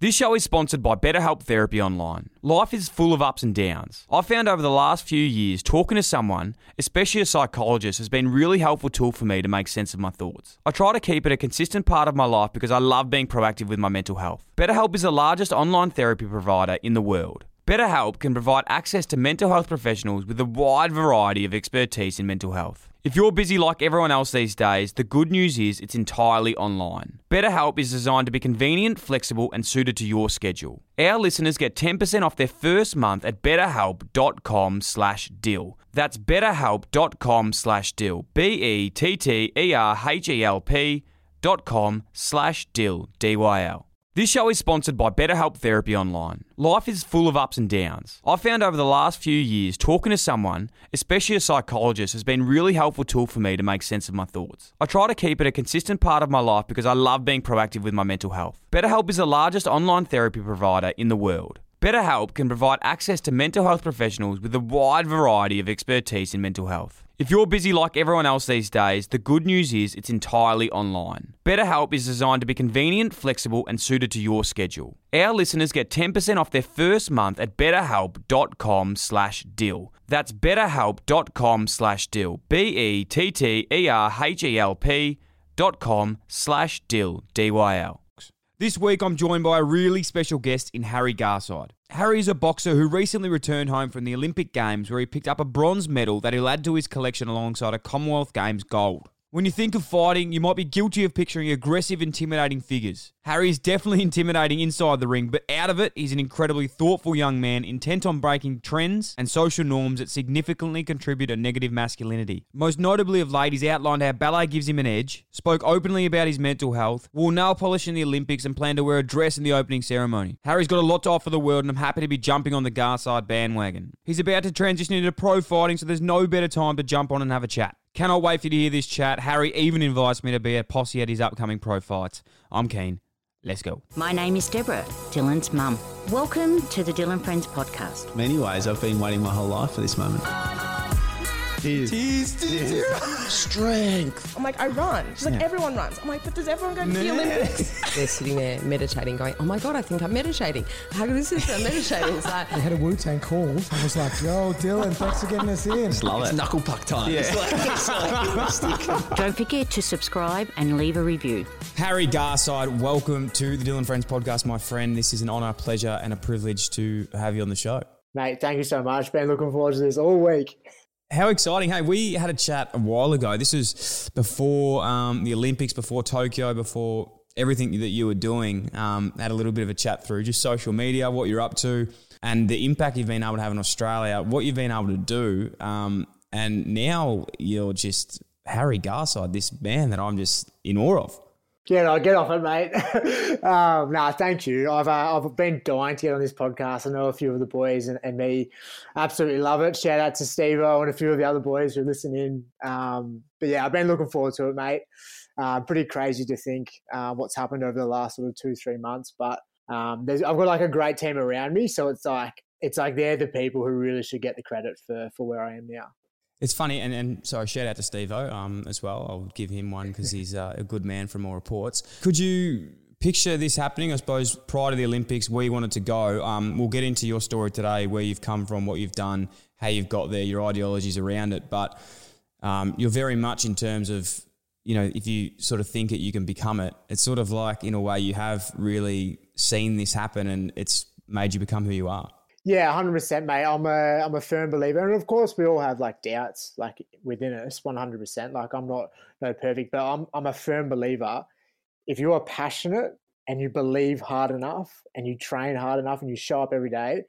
This show is sponsored by BetterHelp Therapy Online. Life is full of ups and downs. I've found over the last few years, talking to someone, especially a psychologist, has been a really helpful tool for me to make sense of my thoughts. I try to keep it a consistent part of my life because I love being proactive with my mental health. BetterHelp is the largest online therapy provider in the world. BetterHelp can provide access to mental health professionals with a wide variety of expertise in mental health. If you're busy like everyone else these days, the good news is it's entirely online. BetterHelp is designed to be convenient, flexible, and suited to your schedule. Our listeners get 10% off their first month at betterhelp.com slash deal. That's betterhelp.com slash deal. B-E-T-T-E-R-H-E-L-P dot com slash deal. D-Y-L. This show is sponsored by BetterHelp Therapy Online. Life is full of ups and downs. I've found over the last few years, talking to someone, especially a psychologist, has been a really helpful tool for me to make sense of my thoughts. I try to keep it a consistent part of my life because I love being proactive with my mental health. BetterHelp is the largest online therapy provider in the world. BetterHelp can provide access to mental health professionals with a wide variety of expertise in mental health. If you're busy like everyone else these days, the good news is it's entirely online. BetterHelp is designed to be convenient, flexible, and suited to your schedule. Our listeners get 10% off their first month at betterhelp.com slash deal. That's betterhelp.com slash deal. B-E-T-T-E-R-H-E-L-P dot com slash deal. D-Y-L. This week, I'm joined by a really special guest in Harry Garside. Harry is a boxer who recently returned home from the Olympic Games where he picked up a bronze medal that he'll add to his collection alongside a Commonwealth Games gold. When you think of fighting, you might be guilty of picturing aggressive, intimidating figures. Harry is definitely intimidating inside the ring, but out of it, he's an incredibly thoughtful young man intent on breaking trends and social norms that significantly contribute to negative masculinity. Most notably of late, he's outlined how ballet gives him an edge, spoke openly about his mental health, wore nail polish in the Olympics, and planned to wear a dress in the opening ceremony. Harry's got a lot to offer the world, and I'm happy to be jumping on the Garside bandwagon. He's about to transition into pro fighting, so there's no better time to jump on and have a chat. Cannot wait for you to hear this chat. Harry even invites me to be a posse at his upcoming pro fights. I'm keen. Let's go. My name is Deborah, Dylan's mum. Welcome to the Dylan Friends podcast. many ways, I've been waiting my whole life for this moment. Strength. I'm like, I run. She's like, everyone runs. I'm like, but does everyone go to the Olympics? They're sitting there meditating, going, "Oh my god, I think I'm meditating. How good is this? I'm meditating." It's like, They had a Wu Tang call and was like, yo, Dylan, thanks for getting us in. Love it. Knuckle puck time. Yeah. Don't forget to subscribe and leave a review. Harry Garside, welcome to the Dylan Friends podcast, my friend. This is an honour, pleasure, and a privilege to have you on the show. Mate, thank you so much. Been looking forward to this all week. How exciting. Hey, we had a chat a while ago. This was before um, the Olympics, before Tokyo, before everything that you were doing. Um, had a little bit of a chat through just social media, what you're up to, and the impact you've been able to have in Australia, what you've been able to do. Um, and now you're just Harry Garside, this man that I'm just in awe of. Get on, get off it, mate. um, nah, thank you. I've uh, I've been dying to get on this podcast. I know a few of the boys and, and me absolutely love it. Shout out to Steve and a few of the other boys who listen in. Um, but yeah, I've been looking forward to it, mate. Uh, pretty crazy to think uh, what's happened over the last sort of two, three months. But um, I've got like a great team around me, so it's like it's like they're the people who really should get the credit for for where I am now. It's funny, and, and sorry, shout out to Steve O um, as well. I'll give him one because he's uh, a good man from all reports. Could you picture this happening? I suppose prior to the Olympics, where you wanted to go. Um, we'll get into your story today, where you've come from, what you've done, how you've got there, your ideologies around it. But um, you're very much in terms of, you know, if you sort of think it, you can become it. It's sort of like, in a way, you have really seen this happen and it's made you become who you are. Yeah, hundred percent, mate. I'm a I'm a firm believer, and of course we all have like doubts like within us, one hundred percent. Like I'm not no perfect, but I'm I'm a firm believer. If you are passionate and you believe hard enough, and you train hard enough, and you show up every day,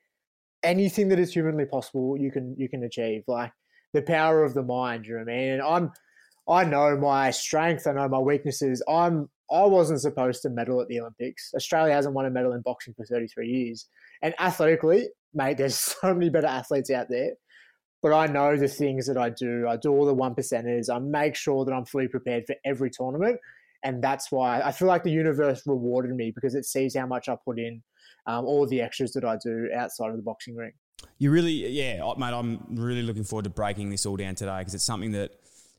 anything that is humanly possible, you can you can achieve. Like the power of the mind. You know what I mean? And I'm I know my strength. I know my weaknesses. I'm I wasn't supposed to medal at the Olympics. Australia hasn't won a medal in boxing for 33 years. And athletically, mate, there's so many better athletes out there. But I know the things that I do. I do all the one percenters. I make sure that I'm fully prepared for every tournament. And that's why I feel like the universe rewarded me because it sees how much I put in, um, all the extras that I do outside of the boxing ring. You really, yeah, mate. I'm really looking forward to breaking this all down today because it's something that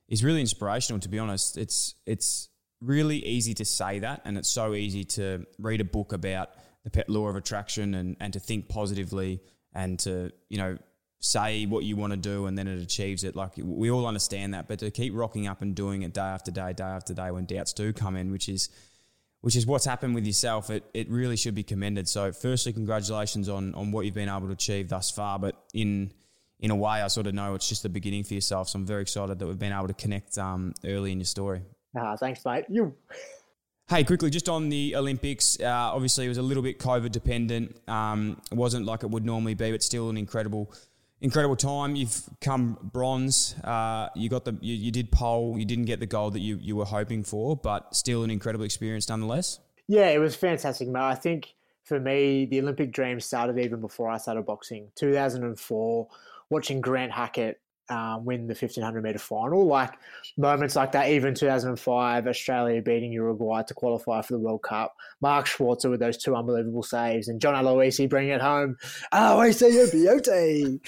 is really inspirational. To be honest, it's it's really easy to say that, and it's so easy to read a book about the pet law of attraction and, and to think positively and to, you know, say what you want to do and then it achieves it. Like we all understand that, but to keep rocking up and doing it day after day, day after day when doubts do come in, which is which is what's happened with yourself, it, it really should be commended. So firstly, congratulations on on what you've been able to achieve thus far. But in in a way, I sort of know it's just the beginning for yourself. So I'm very excited that we've been able to connect um, early in your story. Ah, thanks, mate. You. Hey, quickly, just on the Olympics, uh, obviously it was a little bit COVID dependent. Um, it wasn't like it would normally be, but still an incredible, incredible time. You've come bronze. Uh, you got the, you, you, did pole. You didn't get the gold that you, you were hoping for, but still an incredible experience nonetheless. Yeah, it was fantastic, mate. I think for me, the Olympic dream started even before I started boxing. 2004, watching Grant Hackett um, win the 1500 meter final. Like moments like that, even 2005, Australia beating Uruguay to qualify for the World Cup. Mark Schwarzer with those two unbelievable saves, and John Aloisi bringing it home. Aloisi, you beauty.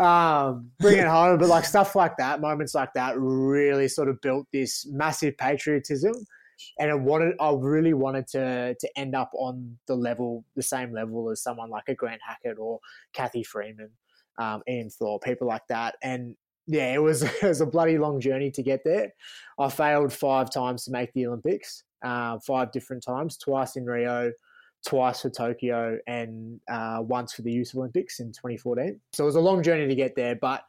Um, bring it home. But like stuff like that, moments like that really sort of built this massive patriotism. And I wanted, I really wanted to to end up on the level, the same level as someone like a Grant Hackett or Cathy Freeman um, Ian Thorpe, people like that. And yeah, it was it was a bloody long journey to get there. I failed five times to make the Olympics, uh, five different times, twice in Rio, twice for Tokyo, and uh, once for the Youth Olympics in 2014. So it was a long journey to get there, but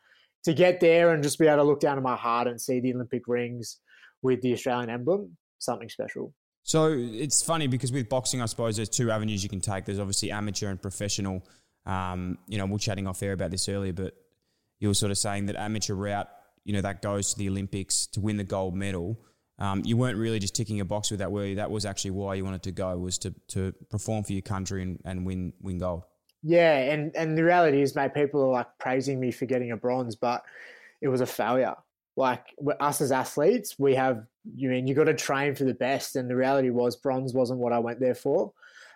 to get there and just be able to look down at my heart and see the Olympic rings with the Australian emblem, something special. So it's funny because with boxing, I suppose there's two avenues you can take. There's obviously amateur and professional. Um, you know, we are chatting off air about this earlier, but you were sort of saying that amateur route, you know, that goes to the Olympics to win the gold medal. Um, you weren't really just ticking a box with that, were you? That was actually why you wanted to go, was to, to perform for your country and, and win win gold. Yeah, and, and the reality is, mate, people are like praising me for getting a bronze, but it was a failure. Like us as athletes, we have you mean you got to train for the best, and the reality was bronze wasn't what I went there for.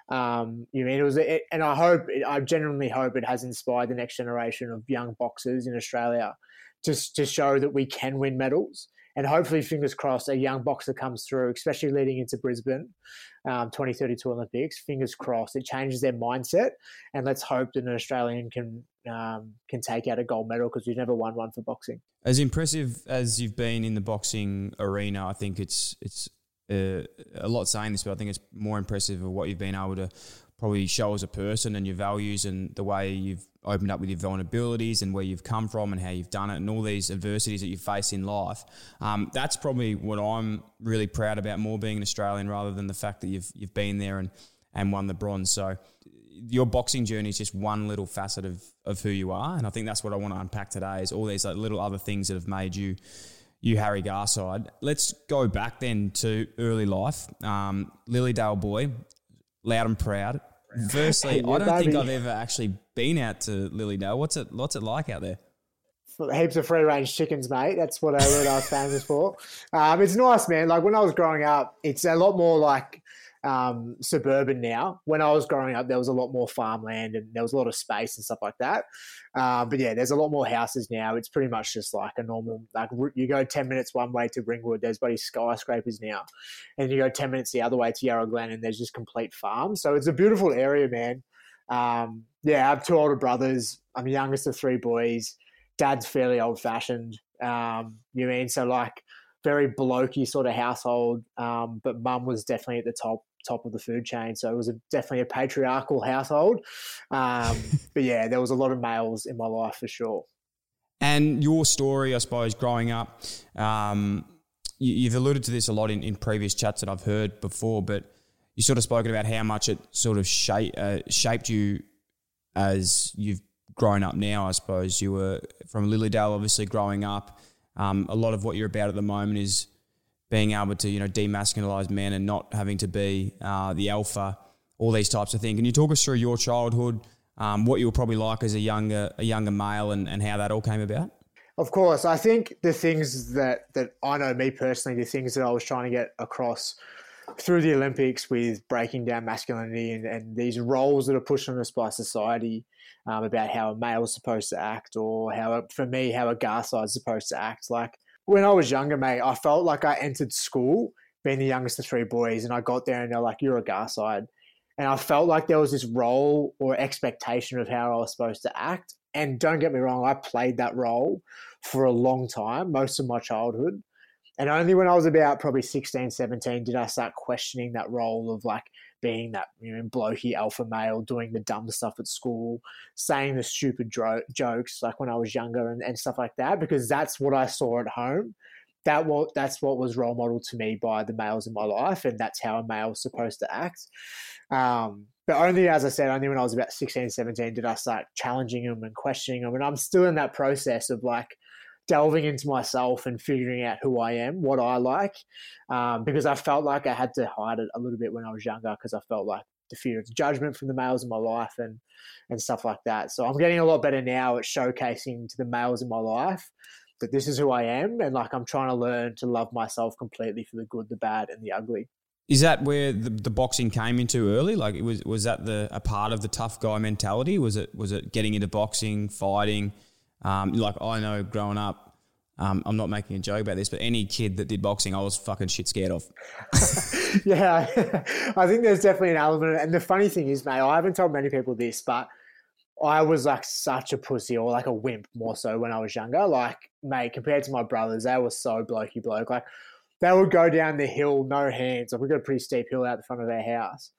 Um, you mean it was, it, and I hope, I genuinely hope it has inspired the next generation of young boxers in Australia just to show that we can win medals. And hopefully, fingers crossed, a young boxer comes through, especially leading into Brisbane um, 2032 Olympics. Fingers crossed, it changes their mindset, and let's hope that an Australian can um, can take out a gold medal because we've never won one for boxing. As impressive as you've been in the boxing arena, I think it's it's uh, a lot saying this, but I think it's more impressive of what you've been able to probably show as a person and your values and the way you've opened up with your vulnerabilities and where you've come from and how you've done it and all these adversities that you face in life. Um, that's probably what I'm really proud about more being an Australian rather than the fact that you've you've been there and and won the bronze. So your boxing journey is just one little facet of of who you are, and I think that's what I want to unpack today is all these like little other things that have made you you Harry Garside. Let's go back then to early life. Um, Lilydale boy, loud and proud. Firstly, yeah, I don't baby. think I've ever actually been out to Lilydale. What's it? What's it like out there? Heaps of free range chickens, mate. That's what I heard I was famous for. Um, it's nice, man. Like when I was growing up, it's a lot more like um, suburban now. When I was growing up, there was a lot more farmland and there was a lot of space and stuff like that. Uh, but yeah, there's a lot more houses now. It's pretty much just like a normal, like you go 10 minutes one way to Ringwood, there's bloody skyscrapers now. And you go 10 minutes the other way to Yarra Glen and there's just complete farms. So it's a beautiful area, man. Um, yeah, I have two older brothers. I'm youngest of three boys. Dad's fairly old fashioned. Um, you mean so like very blokey sort of household, um, but mum was definitely at the top top of the food chain. So it was a, definitely a patriarchal household. Um, but yeah, there was a lot of males in my life for sure. And your story, I suppose, growing up, um, you, have alluded to this a lot in, in previous chats that I've heard before, but you sort of spoken about how much it sort of shape, uh, shaped you as you've grown up now, I suppose. You were from Lilydale, obviously, growing up. Um, a lot of what you're about at the moment is being able to you know demasculinize men and not having to be uh, the alpha, all these types of things. Can you talk us through your childhood, um, what you were probably like as a younger a younger male, and, and how that all came about? Of course, I think the things that that I know me personally, the things that I was trying to get across through the Olympics with breaking down masculinity and, and these roles that are pushed on us by society um, about how a male is supposed to act, or how, for me, how a Garside is supposed to act. Like when I was younger, mate, I felt like I entered school being the youngest of three boys, and I got there and they're like, "You're a Garside," and I felt like there was this role or expectation of how I was supposed to act. And don't get me wrong, I played that role for a long time, most of my childhood. And only when I was about probably 16, 17 did I start questioning that role of like being that you know blokey alpha male, doing the dumb stuff at school, saying the stupid dro- jokes like when I was younger and, and stuff like that, because that's what I saw at home. That what that's what was role modeled to me by the males in my life, and that's how a male is supposed to act. Um, but only, as I said, only when I was about 16, 17 did I start challenging them and questioning them. And I'm still in that process of like delving into myself and figuring out who I am, what I like, um, because I felt like I had to hide it a little bit when I was younger because I felt like the fear of judgment from the males in my life and and stuff like that. So I'm getting a lot better now at showcasing to the males in my life that this is who I am and like I'm trying to learn to love myself completely for the good, the bad, and the ugly. Is that where the, the boxing came into early? Like, it was was that the a part of the tough guy mentality? Was it was it getting into boxing, fighting? Um, like I know, growing up, um, I'm not making a joke about this, but any kid that did boxing, I was fucking shit scared of. yeah, I think there's definitely an element. And the funny thing is, mate, I haven't told many people this, but I was like such a pussy or like a wimp more so when I was younger. Like, mate, compared to my brothers, they were so blokey bloke. Like, they would go down the hill, no hands. Like we got a pretty steep hill out the front of our house.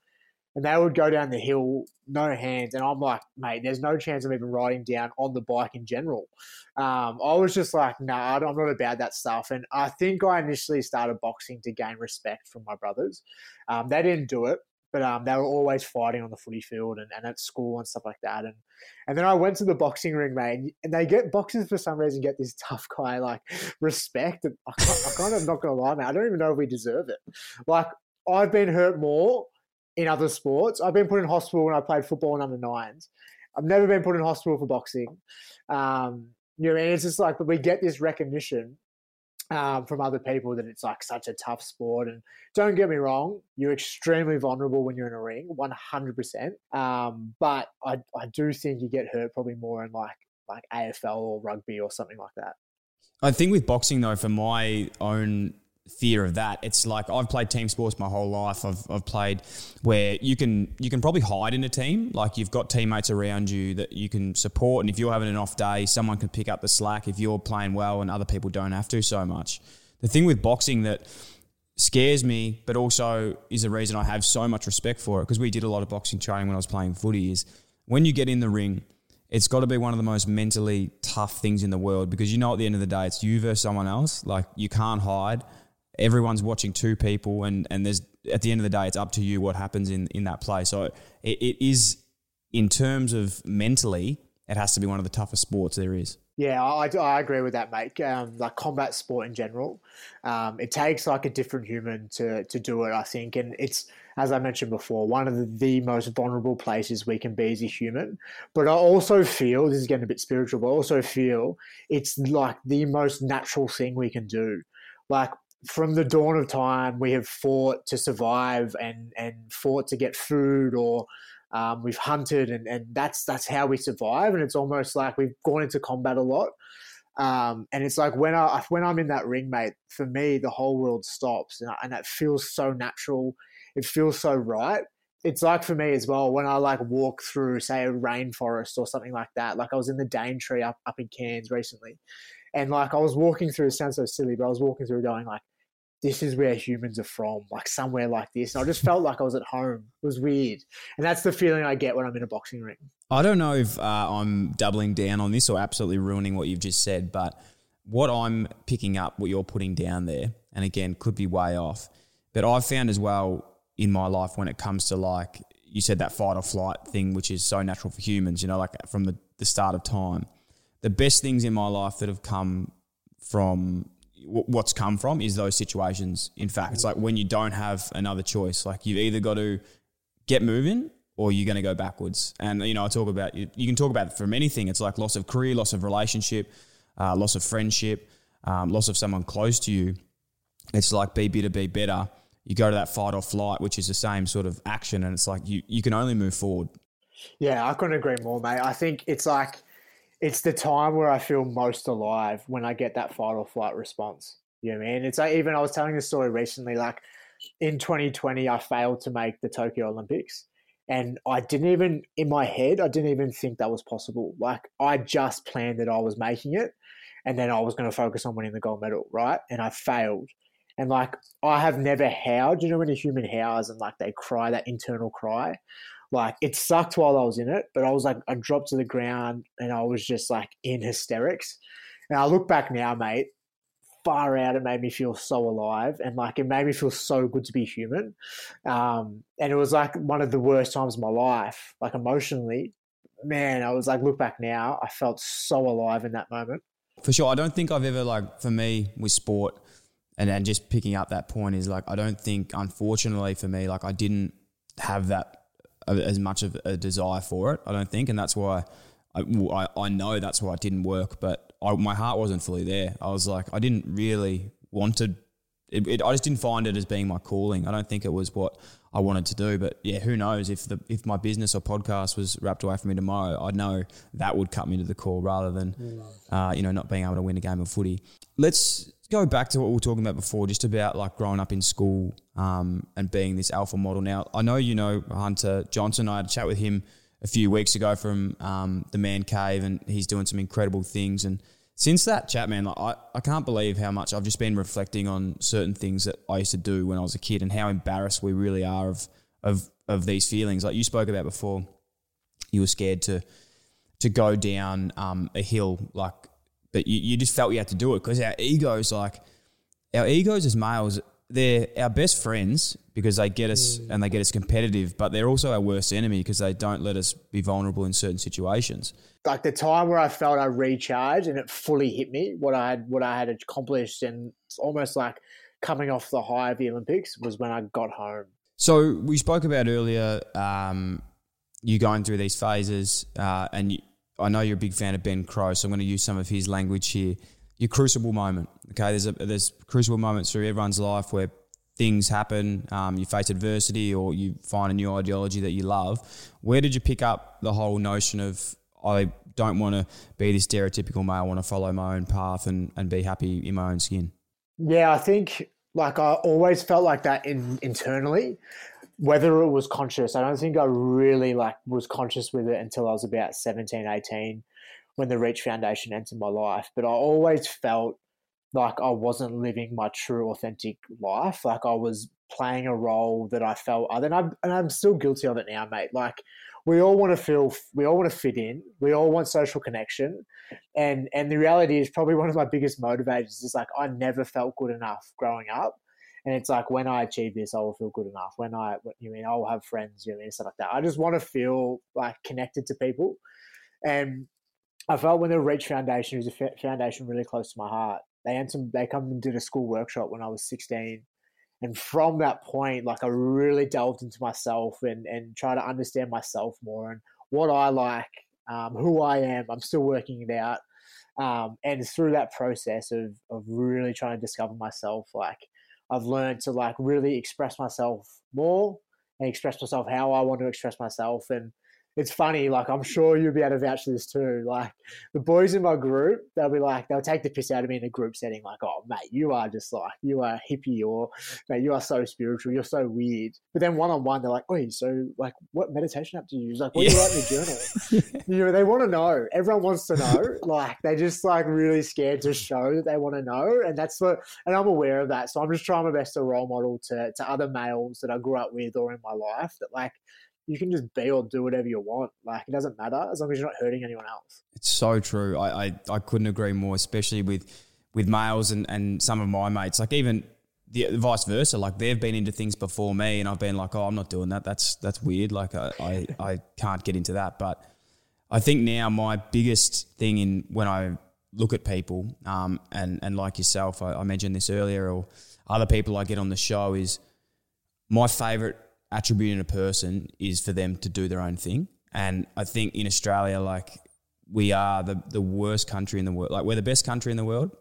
And they would go down the hill, no hands. And I'm like, mate, there's no chance of even riding down on the bike in general. Um, I was just like, nah, I'm not about that stuff. And I think I initially started boxing to gain respect from my brothers. Um, they didn't do it but um, they were always fighting on the footy field and, and at school and stuff like that. And and then I went to the boxing ring, mate, and they get boxers for some reason get this tough guy like respect. And I, I kind of not gonna lie, man, I don't even know if we deserve it. Like I've been hurt more in other sports. I've been put in hospital when I played football in under nines. I've never been put in hospital for boxing. Um, you know, and it's just like, but we get this recognition um, from other people that it's like such a tough sport. And don't get me wrong, you're extremely vulnerable when you're in a ring, 100%. Um, but I, I do think you get hurt probably more in like like AFL or rugby or something like that. I think with boxing though, for my own fear of that. It's like I've played team sports my whole life. I've, I've played where you can you can probably hide in a team. Like you've got teammates around you that you can support, and if you're having an off day, someone can pick up the slack if you're playing well and other people don't have to so much. The thing with boxing that scares me, but also is the reason I have so much respect for it because we did a lot of boxing training when I was playing footy. Is when you get in the ring. It's got to be one of the most mentally tough things in the world because you know at the end of the day it's you versus someone else. Like you can't hide everyone's watching two people, and and there's at the end of the day, it's up to you what happens in in that play. So it, it is in terms of mentally, it has to be one of the toughest sports there is. Yeah, I, I agree with that, mate. Um, like combat sport in general, um, it takes like a different human to to do it. I think, and it's as I mentioned before, one of the, the most vulnerable places we can be as a human. But I also feel this is getting a bit spiritual, but I also feel it's like the most natural thing we can do. Like from the dawn of time, we have fought to survive and, and fought to get food, or um, we've hunted, and, and that's that's how we survive. And it's almost like we've gone into combat a lot. Um, and it's like when I when I'm in that ring, mate, for me the whole world stops, and, I, and that feels so natural. It feels so right. It's like for me as well when I like walk through, say, a rainforest or something like that. Like I was in the Daintree up up in Cairns recently, and like I was walking through. It sounds so silly, but I was walking through, going like, this is where humans are from, like somewhere like this. And I just felt like I was at home. It was weird. And that's the feeling I get when I'm in a boxing ring. I don't know if uh, I'm doubling down on this or absolutely ruining what you've just said, but what I'm picking up, what you're putting down there, and again, could be way off, but I've found as well in my life when it comes to like, you said that fight or flight thing, which is so natural for humans, you know, like from the, the start of time. The best things in my life that have come from what's come from is those situations. In fact, it's like when you don't have another choice, like you've either got to get moving or you're going to go backwards. And, you know, I talk about, you, you can talk about from anything. It's like loss of career, loss of relationship, uh, loss of friendship, um, loss of someone close to you. It's like be better, be better. You go to that fight or flight, which is the same sort of action. And it's like you, you can only move forward. Yeah, I couldn't agree more, mate. I think it's like, it's the time where I feel most alive when I get that fight or flight response. You know what I mean? It's like even I was telling the story recently, like in 2020, I failed to make the Tokyo Olympics. And I didn't even, in my head, I didn't even think that was possible. Like, I just planned that I was making it and then I was going to focus on winning the gold medal, right? And I failed. And like, I have never howled. You know, when a human howls and like they cry, that internal cry? Like, it sucked while I was in it, but I was like, I dropped to the ground and I was just like in hysterics. And I look back now, mate, far out. It made me feel so alive, and like it made me feel so good to be human. Um, and it was like one of the worst times of my life, like emotionally. Man, I was like, look back now, I felt so alive in that moment. For sure, I don't think I've ever like for me with sport, and and just picking up that point is like I don't think, unfortunately for me, like I didn't have that as much of a desire for it. I don't think, and that's why. I, I, I know that's why it didn't work, but I, my heart wasn't fully there. I was like, I didn't really want to. It, it, I just didn't find it as being my calling. I don't think it was what I wanted to do. But yeah, who knows if the if my business or podcast was wrapped away from me tomorrow, I'd know that would cut me to the core rather than uh, you know not being able to win a game of footy. Let's go back to what we were talking about before, just about like growing up in school um, and being this alpha model. Now I know you know Hunter Johnson. I had a chat with him a few weeks ago from um, the Man Cave, and he's doing some incredible things. And since that chat, man, like, I, I can't believe how much I've just been reflecting on certain things that I used to do when I was a kid and how embarrassed we really are of of of these feelings. Like you spoke about before, you were scared to to go down um, a hill, like, but you, you just felt you had to do it because our egos, like, our egos as males they're our best friends because they get us mm. and they get us competitive, but they're also our worst enemy because they don't let us be vulnerable in certain situations. Like the time where I felt I recharged and it fully hit me what I had what I had accomplished and it's almost like coming off the high of the Olympics was when I got home. So we spoke about earlier um, you going through these phases, uh, and you, I know you're a big fan of Ben Crowe, so I'm going to use some of his language here your crucible moment. Okay, there's a there's crucible moments through everyone's life where things happen, um, you face adversity, or you find a new ideology that you love. Where did you pick up the whole notion of I don't want to be this stereotypical male, I want to follow my own path and, and be happy in my own skin? Yeah, I think like I always felt like that in, internally, whether it was conscious. I don't think I really like was conscious with it until I was about 17, 18 when the Reach Foundation entered my life, but I always felt like I wasn't living my true, authentic life. Like I was playing a role that I felt other, and I'm, and I'm still guilty of it now, mate. Like we all want to feel, we all want to fit in, we all want social connection, and and the reality is probably one of my biggest motivators is like I never felt good enough growing up. And it's like when I achieve this, I will feel good enough. When I, you mean, I'll have friends, you know, stuff like that. I just want to feel like connected to people, and I felt when the Reach Foundation, who's a foundation really close to my heart, they entered, they come and did a school workshop when I was 16. And from that point, like I really delved into myself and, and try to understand myself more and what I like, um, who I am. I'm still working it out. Um, and through that process of, of really trying to discover myself, like I've learned to like really express myself more and express myself how I want to express myself. And it's funny, like I'm sure you'll be able to vouch for this too. Like the boys in my group, they'll be like, they'll take the piss out of me in a group setting, like, oh mate, you are just like you are hippie or mate, you are so spiritual, you're so weird. But then one on one, they're like, oh, so like what meditation app do you use? Like what do you write in your journal? you know, they want to know. Everyone wants to know. like they just like really scared to show that they want to know. And that's what and I'm aware of that. So I'm just trying my best to role model to to other males that I grew up with or in my life that like you can just be or do whatever you want. Like it doesn't matter as long as you're not hurting anyone else. It's so true. I, I, I couldn't agree more, especially with with males and, and some of my mates. Like even the vice versa. Like they've been into things before me, and I've been like, oh, I'm not doing that. That's that's weird. Like I I, I can't get into that. But I think now my biggest thing in when I look at people, um, and and like yourself, I, I mentioned this earlier, or other people I get on the show is my favorite attribute in a person is for them to do their own thing. And I think in Australia, like we are the, the worst country in the world. Like we're the best country in the world,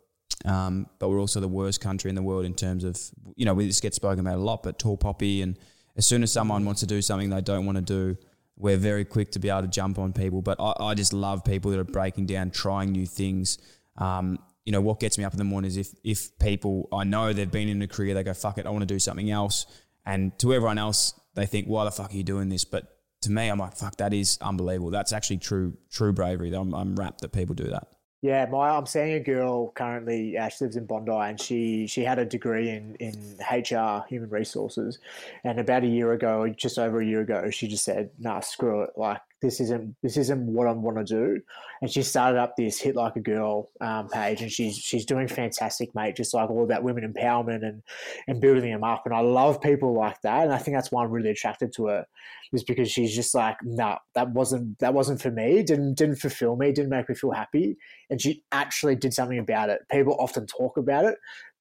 um, but we're also the worst country in the world in terms of, you know, we just get spoken about a lot, but tall poppy. And as soon as someone wants to do something they don't want to do, we're very quick to be able to jump on people. But I, I just love people that are breaking down, trying new things. Um, you know, what gets me up in the morning is if, if people, I know they've been in a career, they go, fuck it, I want to do something else. And to everyone else, they think, why the fuck are you doing this? But to me, I'm like, fuck, that is unbelievable. That's actually true, true bravery. I'm, I'm rapt that people do that. Yeah, my I'm seeing a girl currently. Uh, she lives in Bondi, and she she had a degree in in HR, human resources, and about a year ago, just over a year ago, she just said, "Nah, screw it. Like this isn't this isn't what I want to do." And she started up this hit like a girl um, page, and she's she's doing fantastic, mate. Just like all about women empowerment and and building them up. And I love people like that, and I think that's why I'm really attracted to her is because she's just like, nah, that wasn't that wasn't for me. Didn't didn't fulfill me. Didn't make me feel happy. And she actually did something about it. People often talk about it,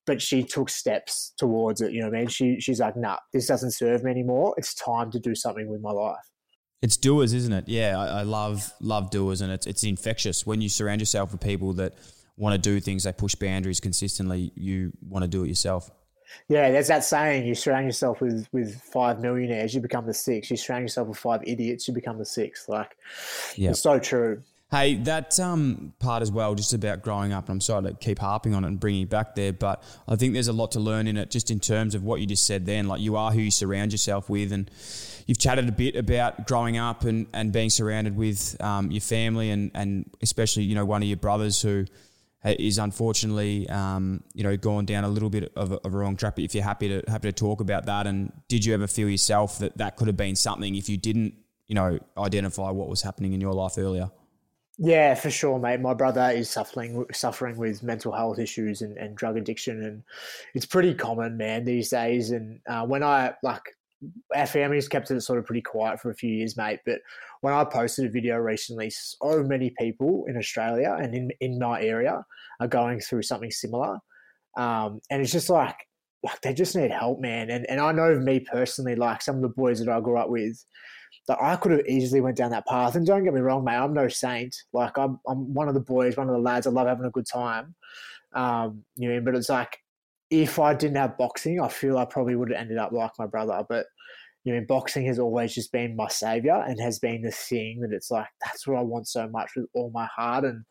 but she took steps towards it. You know what I mean? She she's like, nah, this doesn't serve me anymore. It's time to do something with my life. It's doers, isn't it? Yeah, I, I love love doers, and it's it's infectious when you surround yourself with people that want to do things. They push boundaries consistently. You want to do it yourself. Yeah, there's that saying: you surround yourself with with five millionaires, you become the six. You surround yourself with five idiots, you become the sixth. Like, yeah. it's so true. Hey, that um, part as well, just about growing up, and I'm sorry to keep harping on it and bringing you back there, but I think there's a lot to learn in it, just in terms of what you just said then. Like, you are who you surround yourself with, and you've chatted a bit about growing up and, and being surrounded with um, your family, and, and especially, you know, one of your brothers who is unfortunately, um, you know, gone down a little bit of a, of a, wrong track. But if you're happy to happy to talk about that, and did you ever feel yourself that that could have been something if you didn't, you know, identify what was happening in your life earlier? Yeah, for sure, mate. My brother is suffering suffering with mental health issues and, and drug addiction, and it's pretty common, man, these days. And uh, when I like our family's kept it sort of pretty quiet for a few years, mate. But when I posted a video recently, so many people in Australia and in, in my area are going through something similar. Um, and it's just like, like they just need help, man. And and I know me personally, like some of the boys that I grew up with, that I could have easily went down that path. And don't get me wrong, mate, I'm no saint. Like I'm I'm one of the boys, one of the lads. I love having a good time. Um, you know, but it's like if I didn't have boxing, I feel I probably would have ended up like my brother. But you know, boxing has always just been my savior and has been the thing that it's like that's what I want so much with all my heart. And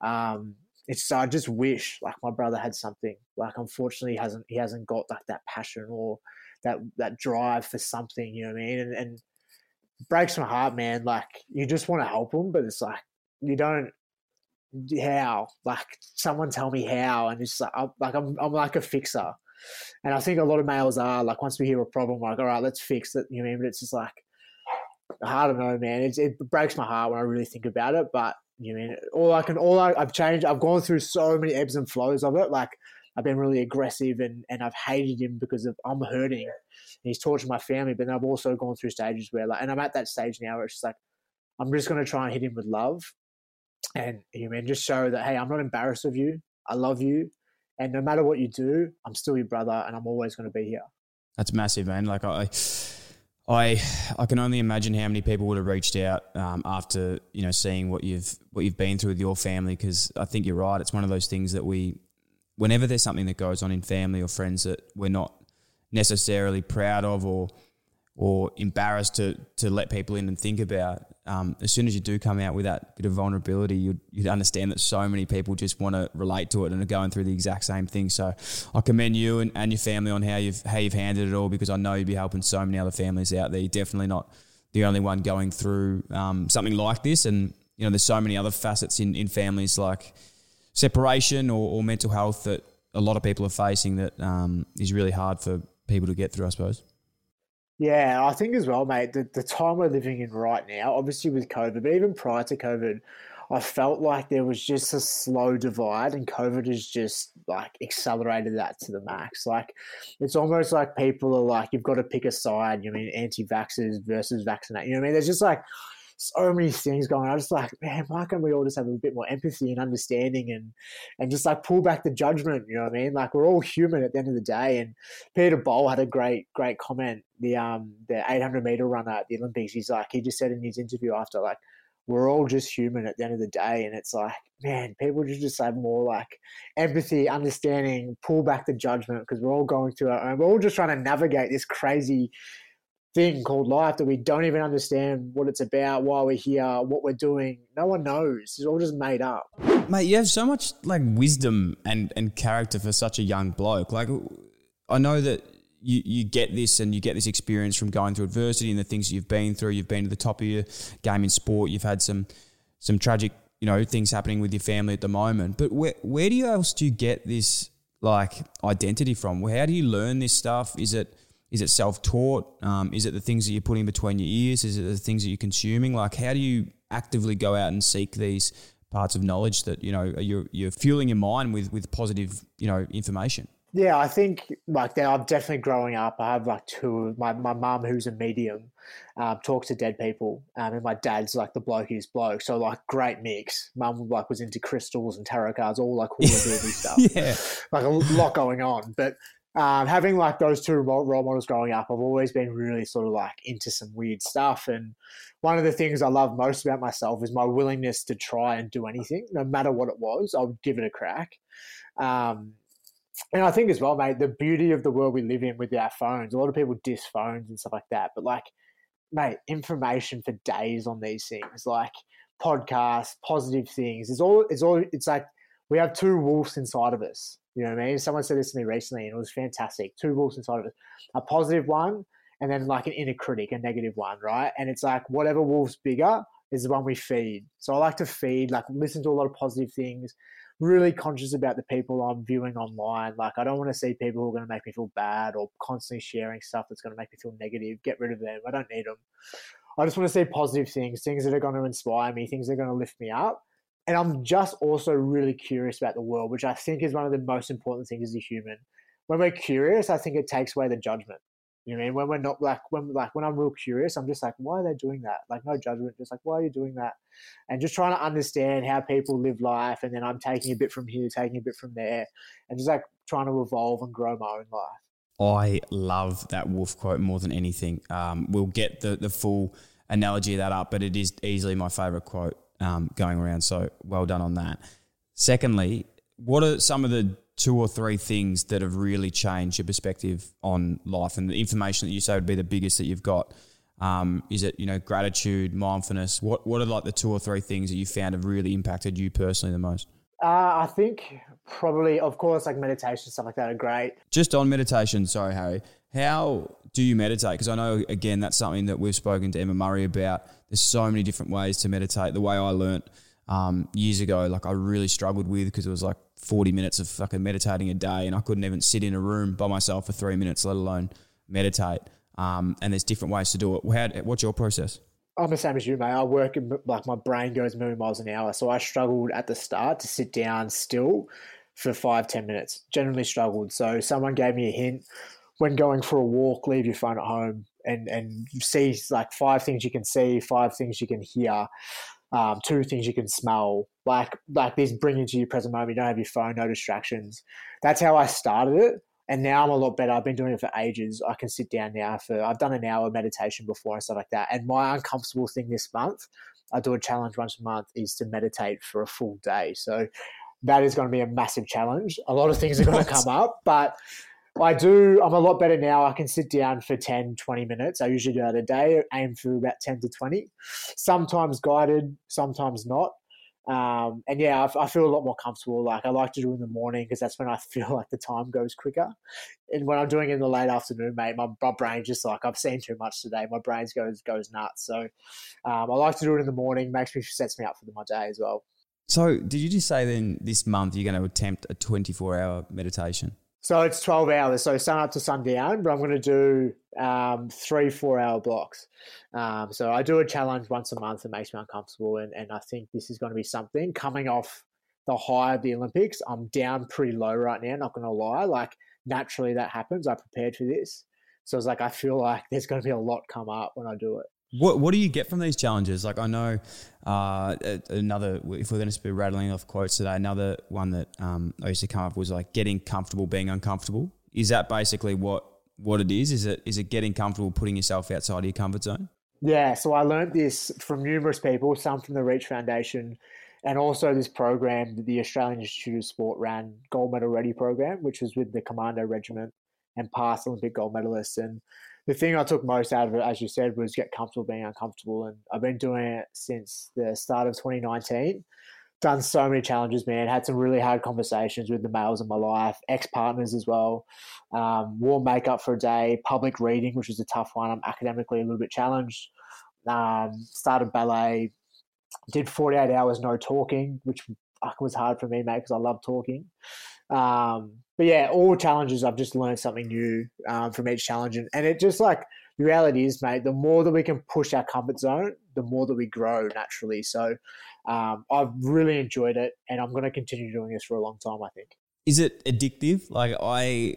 um, it's I just wish like my brother had something. Like unfortunately, he hasn't he hasn't got like that passion or that that drive for something. You know what I mean? And, and breaks my heart, man. Like you just want to help him, but it's like you don't how? Like someone tell me how and it's like I'm, like I'm, I'm like a fixer. And I think a lot of males are like once we hear a problem like all right let's fix it you know mean but it's just like I don't know man. It's, it breaks my heart when I really think about it but you know all I can all I, I've changed I've gone through so many ebbs and flows of it. Like I've been really aggressive and, and I've hated him because of I'm hurting he's tortured my family but I've also gone through stages where like and I'm at that stage now where it's just like I'm just going to try and hit him with love and you mean just show that hey, I'm not embarrassed of you. I love you, and no matter what you do, I'm still your brother, and I'm always going to be here. That's massive, man. Like I. I I can only imagine how many people would have reached out um, after you know seeing what you've what you've been through with your family because I think you're right. It's one of those things that we, whenever there's something that goes on in family or friends that we're not necessarily proud of or or embarrassed to to let people in and think about, um, as soon as you do come out with that bit of vulnerability, you'd, you'd understand that so many people just want to relate to it and are going through the exact same thing. So I commend you and, and your family on how you've how you've handled it all because I know you'd be helping so many other families out there. You're definitely not the only one going through um, something like this, and you know there's so many other facets in, in families like separation or, or mental health that a lot of people are facing that um, is really hard for people to get through. I suppose. Yeah, I think as well, mate, the, the time we're living in right now, obviously with COVID, but even prior to COVID, I felt like there was just a slow divide, and COVID has just like accelerated that to the max. Like, it's almost like people are like, you've got to pick a side. You know, I mean anti vaxxers versus vaccinate. You know what I mean? There's just like so many things going on. I'm just like, man, why can't we all just have a bit more empathy and understanding and and just like pull back the judgment? You know what I mean? Like we're all human at the end of the day. And Peter Bol had a great great comment. The um the 800 meter runner at the Olympics. He's like he just said in his interview after like we're all just human at the end of the day. And it's like, man, people just, just have more like empathy, understanding, pull back the judgment because we're all going through our own. We're all just trying to navigate this crazy thing called life that we don't even understand what it's about, why we're here, what we're doing. No one knows. It's all just made up. Mate, you have so much like wisdom and, and character for such a young bloke. Like I know that you, you get this and you get this experience from going through adversity and the things you've been through. You've been to the top of your game in sport. You've had some some tragic, you know, things happening with your family at the moment. But where where do you else do you get this like identity from? How do you learn this stuff? Is it is it self taught? Um, is it the things that you're putting between your ears? Is it the things that you're consuming? Like, how do you actively go out and seek these parts of knowledge that you know you're you're fueling your mind with with positive you know information? Yeah, I think like that. I'm definitely growing up. I have like two. My my mum, who's a medium, um, talks to dead people, um, and my dad's like the bloke blokiest bloke. So like great mix. Mum like was into crystals and tarot cards, all like all of stuff. yeah, like a lot going on. But um, having like those two role models growing up, I've always been really sort of like into some weird stuff. And one of the things I love most about myself is my willingness to try and do anything, no matter what it was. I would give it a crack. Um, and I think as well, mate, the beauty of the world we live in with our phones, a lot of people diss phones and stuff like that. But like, mate, information for days on these things, like podcasts, positive things. It's all, it's all, it's like we have two wolves inside of us. You know what I mean? Someone said this to me recently and it was fantastic. Two wolves inside of us, a positive one and then like an inner critic, a negative one, right? And it's like whatever wolf's bigger is the one we feed. So I like to feed, like listen to a lot of positive things, really conscious about the people I'm viewing online. Like, I don't want to see people who are going to make me feel bad or constantly sharing stuff that's going to make me feel negative. Get rid of them. I don't need them. I just want to see positive things, things that are going to inspire me, things that are going to lift me up. And I'm just also really curious about the world, which I think is one of the most important things as a human. When we're curious, I think it takes away the judgment. You know, I mean? when we're not like when like when I'm real curious, I'm just like, why are they doing that? Like no judgment, just like why are you doing that? And just trying to understand how people live life, and then I'm taking a bit from here, taking a bit from there, and just like trying to evolve and grow my own life. I love that wolf quote more than anything. Um, we'll get the the full analogy of that up, but it is easily my favorite quote um, going around. So well done on that. Secondly, what are some of the two or three things that have really changed your perspective on life and the information that you say would be the biggest that you've got? Um, is it you know gratitude, mindfulness? What what are like the two or three things that you found have really impacted you personally the most? Uh, I think probably, of course, like meditation stuff like that are great. Just on meditation, sorry, Harry. How do you meditate? Because I know again that's something that we've spoken to Emma Murray about. There's so many different ways to meditate. The way I learnt um, years ago, like I really struggled with because it was like 40 minutes of fucking meditating a day and I couldn't even sit in a room by myself for three minutes, let alone meditate. Um, and there's different ways to do it. How, what's your process? I'm the same as you, mate. I work in, like my brain goes a million miles an hour. So I struggled at the start to sit down still for five, ten minutes. Generally struggled. So someone gave me a hint when going for a walk, leave your phone at home and, and see like five things you can see, five things you can hear um, two things you can smell, like like this bring into your present moment. You don't have your phone, no distractions. That's how I started it, and now I'm a lot better. I've been doing it for ages. I can sit down now for I've done an hour meditation before and stuff like that. And my uncomfortable thing this month, I do a challenge once a month, is to meditate for a full day. So that is going to be a massive challenge. A lot of things are going to come up, but I do, I'm a lot better now. I can sit down for 10, 20 minutes. I usually do that a day, aim for about 10 to 20, sometimes guided, sometimes not. Um, and yeah, I, I, feel a lot more comfortable. Like I like to do in the morning because that's when I feel like the time goes quicker. And when I'm doing it in the late afternoon, mate, my, my brain just like I've seen too much today. My brain goes goes nuts. So um, I like to do it in the morning. Makes me sets me up for my day as well. So did you just say then this month you're going to attempt a 24 hour meditation? So it's 12 hours. So sun up to sundown, but I'm going to do um, three, four hour blocks. Um, so I do a challenge once a month. It makes me uncomfortable. And, and I think this is going to be something coming off the high of the Olympics. I'm down pretty low right now, not going to lie. Like naturally that happens. I prepared for this. So it's like, I feel like there's going to be a lot come up when I do it. What What do you get from these challenges? Like I know uh, another. If we're going to be rattling off quotes today, another one that um, I used to come up was like getting comfortable being uncomfortable. Is that basically what what it is? Is it is it getting comfortable putting yourself outside of your comfort zone? Yeah. So I learned this from numerous people. Some from the Reach Foundation, and also this program that the Australian Institute of Sport ran, Gold Medal Ready program, which was with the Commando Regiment and past Olympic gold medalists and the thing I took most out of it, as you said, was get comfortable being uncomfortable. And I've been doing it since the start of 2019. done so many challenges, man. Had some really hard conversations with the males in my life, ex partners as well. Um, wore makeup for a day, public reading, which was a tough one. I'm academically a little bit challenged. Um, started ballet, did 48 hours no talking, which was hard for me, mate, because I love talking. Um, but yeah, all challenges, I've just learned something new um, from each challenge. And, and it just like, the reality is, mate, the more that we can push our comfort zone, the more that we grow naturally. So um, I've really enjoyed it, and I'm going to continue doing this for a long time. I think. Is it addictive? Like I,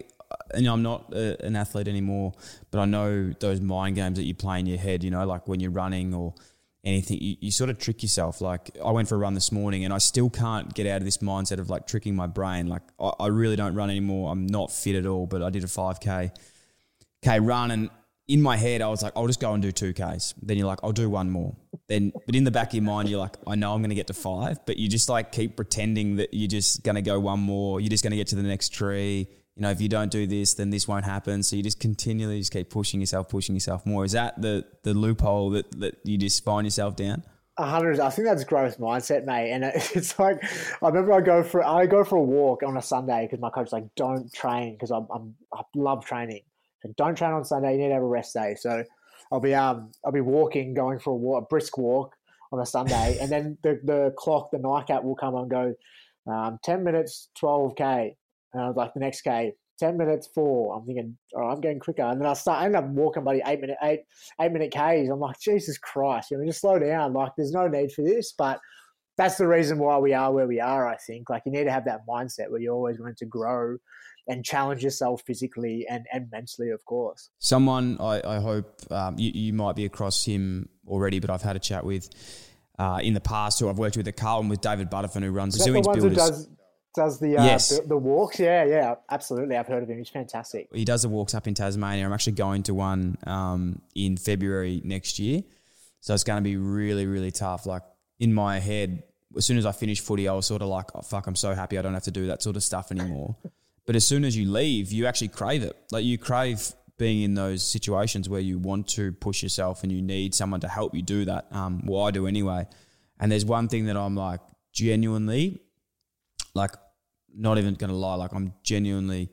know, I'm not a, an athlete anymore, but I know those mind games that you play in your head. You know, like when you're running or anything, you, you sort of trick yourself. Like I went for a run this morning, and I still can't get out of this mindset of like tricking my brain. Like I, I really don't run anymore. I'm not fit at all, but I did a 5k, k run, and in my head, I was like, I'll just go and do two Ks. Then you're like, I'll do one more. Then, but in the back of your mind, you're like, I know I'm going to get to five, but you just like keep pretending that you're just going to go one more. You're just going to get to the next tree. You know, if you don't do this, then this won't happen. So you just continually just keep pushing yourself, pushing yourself more. Is that the the loophole that that you just find yourself down? A hundred. I think that's growth mindset, mate. And it's like I remember I go for I go for a walk on a Sunday because my coach's like, don't train because I'm, I'm I love training And don't train on Sunday. You need to have a rest day. So I'll be um I'll be walking, going for a walk, a brisk walk on a Sunday, and then the the clock, the Nike app will come and go, um, ten minutes, twelve k, and I was like the next k. 10 minutes, four. I'm thinking, oh, I'm getting quicker. And then I start, I end up walking, buddy, eight minute, eight, eight minute Ks. I'm like, Jesus Christ, you know, just slow down. Like, there's no need for this. But that's the reason why we are where we are, I think. Like, you need to have that mindset where you're always going to grow and challenge yourself physically and, and mentally, of course. Someone I, I hope um, you, you might be across him already, but I've had a chat with uh, in the past who I've worked with at Carlton with David Butterfin, who runs the Zoo Builders. Does, does the, uh, yes. the, the walks? Yeah, yeah, absolutely. I've heard of him. He's fantastic. He does the walks up in Tasmania. I'm actually going to one um, in February next year, so it's going to be really, really tough. Like in my head, as soon as I finish footy, I was sort of like, oh, fuck, I'm so happy I don't have to do that sort of stuff anymore. But as soon as you leave, you actually crave it. Like you crave being in those situations where you want to push yourself and you need someone to help you do that. Um, well, I do anyway. And there's one thing that I'm like genuinely, like, not even gonna lie, like I'm genuinely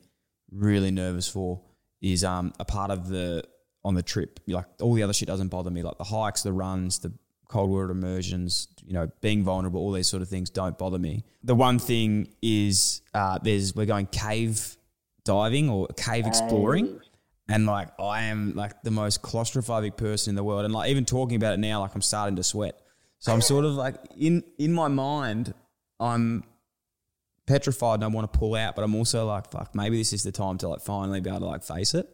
really nervous for is um a part of the on the trip. Like all the other shit doesn't bother me. Like the hikes, the runs, the cold water immersions, you know, being vulnerable, all these sort of things don't bother me. The one thing is uh, there's we're going cave diving or cave exploring. And like I am like the most claustrophobic person in the world. And like even talking about it now, like I'm starting to sweat. So I'm sort of like in in my mind, I'm petrified and I want to pull out, but I'm also like, fuck, maybe this is the time to like finally be able to like face it.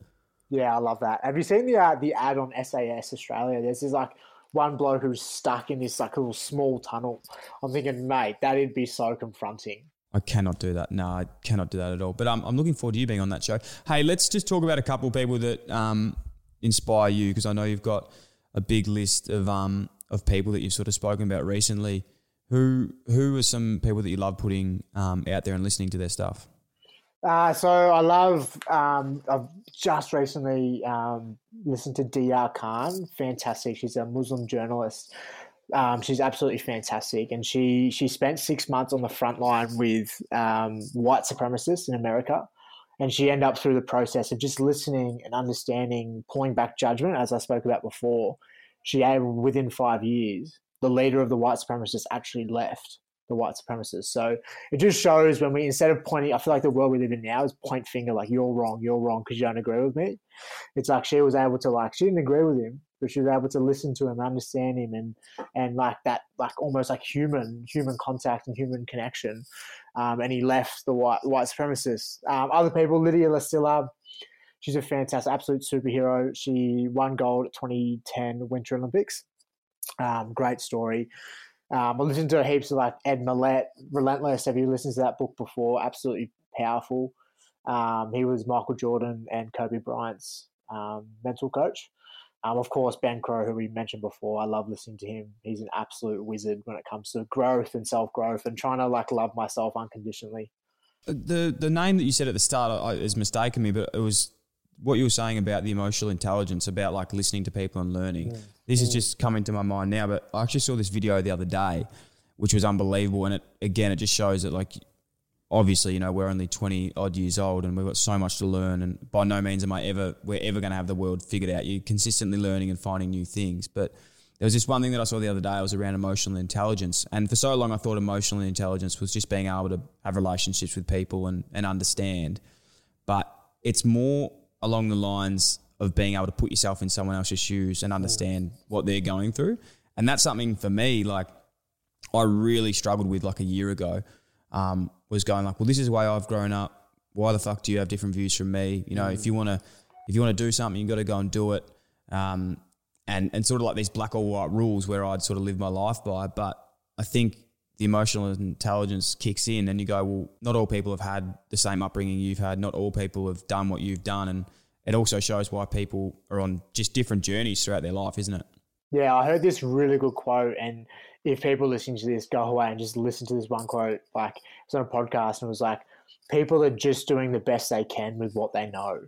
Yeah, I love that. Have you seen the uh, the ad on SAS Australia? There's this like one bloke who's stuck in this like little small tunnel. I'm thinking, mate, that'd be so confronting. I cannot do that. No, I cannot do that at all. But um, I'm looking forward to you being on that show. Hey, let's just talk about a couple of people that um, inspire you because I know you've got a big list of um, of people that you've sort of spoken about recently. Who who are some people that you love putting um, out there and listening to their stuff? Uh, so I love. Um, I've just recently um, listened to Deeyah Khan. Fantastic. She's a Muslim journalist. Um, she's absolutely fantastic, and she she spent six months on the front line with um, white supremacists in America, and she ended up through the process of just listening and understanding, pulling back judgment, as I spoke about before. She able within five years, the leader of the white supremacists actually left the white supremacists. So it just shows when we, instead of pointing, I feel like the world we live in now is point finger, like you're wrong, you're wrong because you don't agree with me. It's like she was able to like, she didn't agree with him, but she was able to listen to him, understand him and, and like that, like almost like human, human contact and human connection. Um, and he left the white, white supremacists. Um, other people, Lydia Lassila, she's a fantastic, absolute superhero. She won gold at 2010 Winter Olympics. Um, great story. Um, I listened to heaps of like Ed Mylett, Relentless. Have you listened to that book before? Absolutely powerful. Um, he was Michael Jordan and Kobe Bryant's um, mental coach. Um, of course, Ben Crowe, who we mentioned before, I love listening to him. He's an absolute wizard when it comes to growth and self growth and trying to like love myself unconditionally. The the name that you said at the start is mistaken me, but it was what you were saying about the emotional intelligence, about like listening to people and learning. Mm. This mm. is just coming to my mind now, but I actually saw this video the other day which was unbelievable. And it again, it just shows that like obviously, you know, we're only 20 odd years old and we've got so much to learn. And by no means am I ever, we're ever going to have the world figured out. You're consistently learning and finding new things. But there was this one thing that I saw the other day, it was around emotional intelligence. And for so long, I thought emotional intelligence was just being able to have relationships with people and, and understand. But it's more along the lines of being able to put yourself in someone else's shoes and understand what they're going through. And that's something for me, like, I really struggled with like a year ago um, was going like, well, this is the way I've grown up. Why the fuck do you have different views from me? You know, if you want to, if you want to do something, you got to go and do it. Um, and and sort of like these black or white rules where I'd sort of live my life by. But I think the emotional intelligence kicks in, and you go, well, not all people have had the same upbringing you've had. Not all people have done what you've done, and it also shows why people are on just different journeys throughout their life, isn't it? Yeah, I heard this really good quote, and if people listening to this go away and just listen to this one quote, like it's on a podcast, and it was like, people are just doing the best they can with what they know.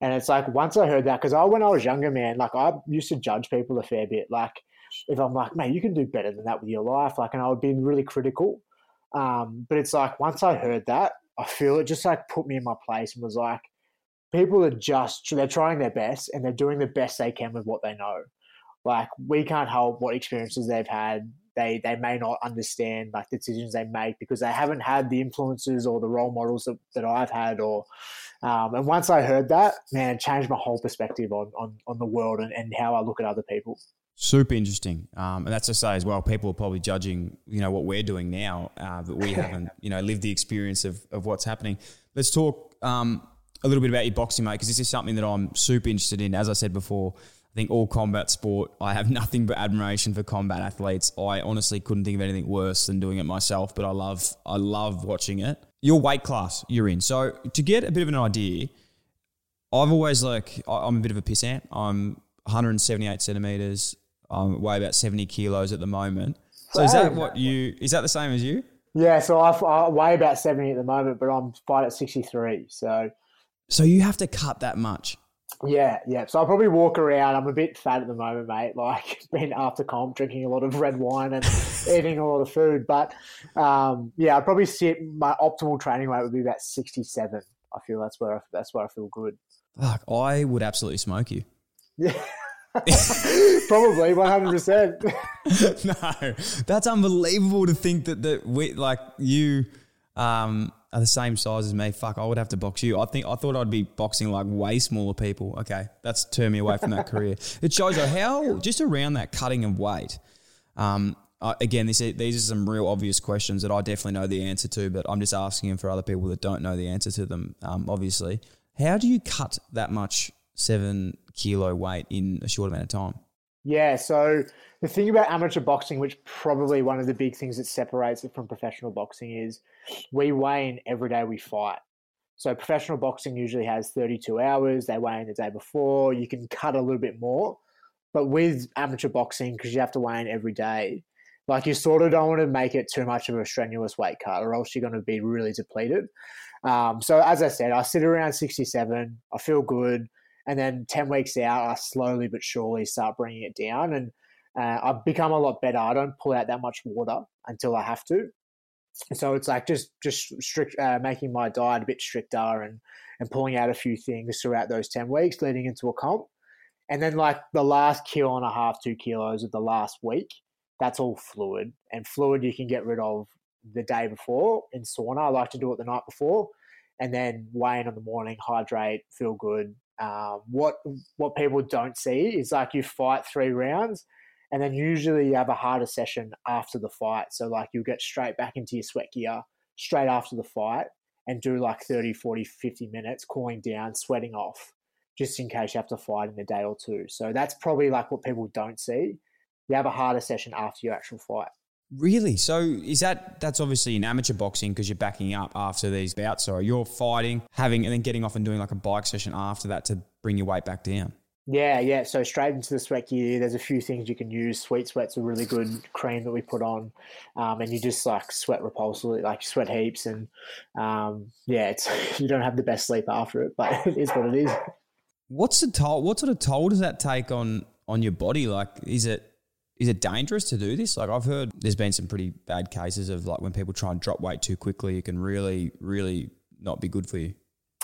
And it's like once I heard that, because I when I was younger, man, like I used to judge people a fair bit. Like if I'm like, man, you can do better than that with your life, like, and I would be really critical. Um, but it's like once I heard that, I feel it just like put me in my place and was like, people are just they're trying their best and they're doing the best they can with what they know. Like we can't help what experiences they've had. They they may not understand like decisions they make because they haven't had the influences or the role models that, that I've had or um, and once I heard that, man, it changed my whole perspective on on, on the world and, and how I look at other people. Super interesting, um, and that's to say as well. People are probably judging, you know, what we're doing now, uh, but we haven't, you know, lived the experience of, of what's happening. Let's talk um, a little bit about your boxing, mate, because this is something that I'm super interested in. As I said before, I think all combat sport, I have nothing but admiration for combat athletes. I honestly couldn't think of anything worse than doing it myself, but I love, I love watching it. Your weight class you're in. So to get a bit of an idea, I've always like, I'm a bit of a pissant. I'm 178 centimeters. I weigh about 70 kilos at the moment. So is that what you, is that the same as you? Yeah, so I, I weigh about 70 at the moment, but I'm fight at 63. So So you have to cut that much. Yeah, yeah. So I'll probably walk around. I'm a bit fat at the moment, mate. Like been after comp, drinking a lot of red wine and eating a lot of food. But um, yeah, I'd probably sit. My optimal training weight would be about 67. I feel that's where I, that's where I feel good. Fuck, I would absolutely smoke you. Yeah. probably 100. percent no, that's unbelievable to think that that we like you um, are the same size as me. Fuck, I would have to box you. I think I thought I'd be boxing like way smaller people. Okay, that's turned me away from that career. It shows you how just around that cutting of weight. Um, uh, again, this, these are some real obvious questions that I definitely know the answer to, but I'm just asking them for other people that don't know the answer to them. Um, obviously, how do you cut that much seven kilo weight in a short amount of time? Yeah, so the thing about amateur boxing, which probably one of the big things that separates it from professional boxing, is we weigh in every day we fight. So professional boxing usually has 32 hours. They weigh in the day before. You can cut a little bit more, but with amateur boxing, because you have to weigh in every day, like you sort of don't want to make it too much of a strenuous weight cut, or else you're going to be really depleted. Um, so as I said, I sit around 67. I feel good, and then 10 weeks out, I slowly but surely start bringing it down, and uh, I've become a lot better. I don't pull out that much water until I have to. So it's like just just strict, uh, making my diet a bit stricter and and pulling out a few things throughout those ten weeks leading into a comp, and then like the last kilo and a half, two kilos of the last week, that's all fluid. And fluid you can get rid of the day before in sauna. I like to do it the night before, and then weigh in on the morning, hydrate, feel good. Um, what what people don't see is like you fight three rounds and then usually you have a harder session after the fight. So like you'll get straight back into your sweat gear straight after the fight and do like 30, 40, 50 minutes cooling down, sweating off, just in case you have to fight in a day or two. So that's probably like what people don't see. You have a harder session after your actual fight. Really? So is that that's obviously in amateur boxing because you're backing up after these bouts. So you're fighting, having, and then getting off and doing like a bike session after that to bring your weight back down. Yeah, yeah. So straight into the sweat gear. There's a few things you can use. Sweet sweat's a really good cream that we put on, um, and you just like sweat repulsively, like sweat heaps, and um, yeah, it's you don't have the best sleep after it, but it is what it is. What's the toll? What sort of toll does that take on on your body? Like, is it is it dangerous to do this? Like I've heard there's been some pretty bad cases of like when people try and drop weight too quickly, it can really, really not be good for you.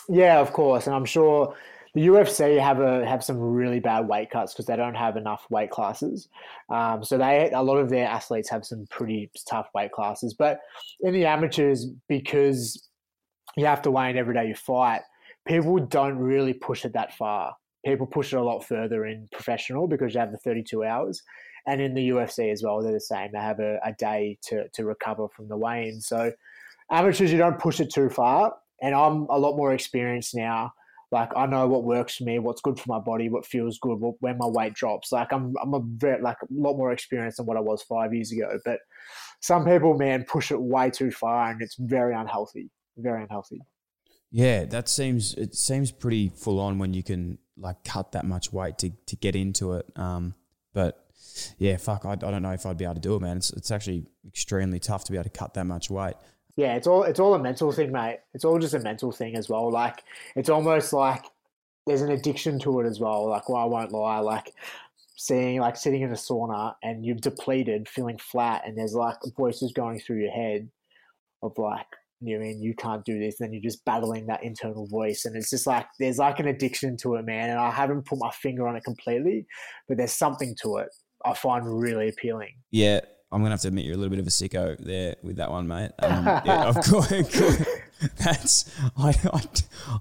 Yeah, of course, and I'm sure the UFC have a have some really bad weight cuts because they don't have enough weight classes. Um, so they a lot of their athletes have some pretty tough weight classes. But in the amateurs, because you have to weigh in every day you fight, people don't really push it that far. People push it a lot further in professional because you have the 32 hours. And in the UFC as well, they're the same. They have a, a day to, to recover from the weigh in. So amateurs, you don't push it too far. And I'm a lot more experienced now like I know what works for me, what's good for my body, what feels good, what, when my weight drops. Like I'm, I'm a very like a lot more experienced than what I was five years ago. But some people, man, push it way too far, and it's very unhealthy. Very unhealthy. Yeah, that seems it seems pretty full on when you can like cut that much weight to to get into it. Um, but yeah, fuck, I, I don't know if I'd be able to do it, man. It's it's actually extremely tough to be able to cut that much weight yeah, it's all it's all a mental thing, mate. It's all just a mental thing as well. Like it's almost like there's an addiction to it as well. Like, well, I won't lie, like seeing like sitting in a sauna and you're depleted, feeling flat, and there's like voices going through your head of like, you mean you can't do this, then you're just battling that internal voice, and it's just like there's like an addiction to it, man. And I haven't put my finger on it completely, but there's something to it. I find really appealing. Yeah, I'm gonna have to admit you're a little bit of a sicko there with that one, mate. Um, yeah, of course, that's I, I,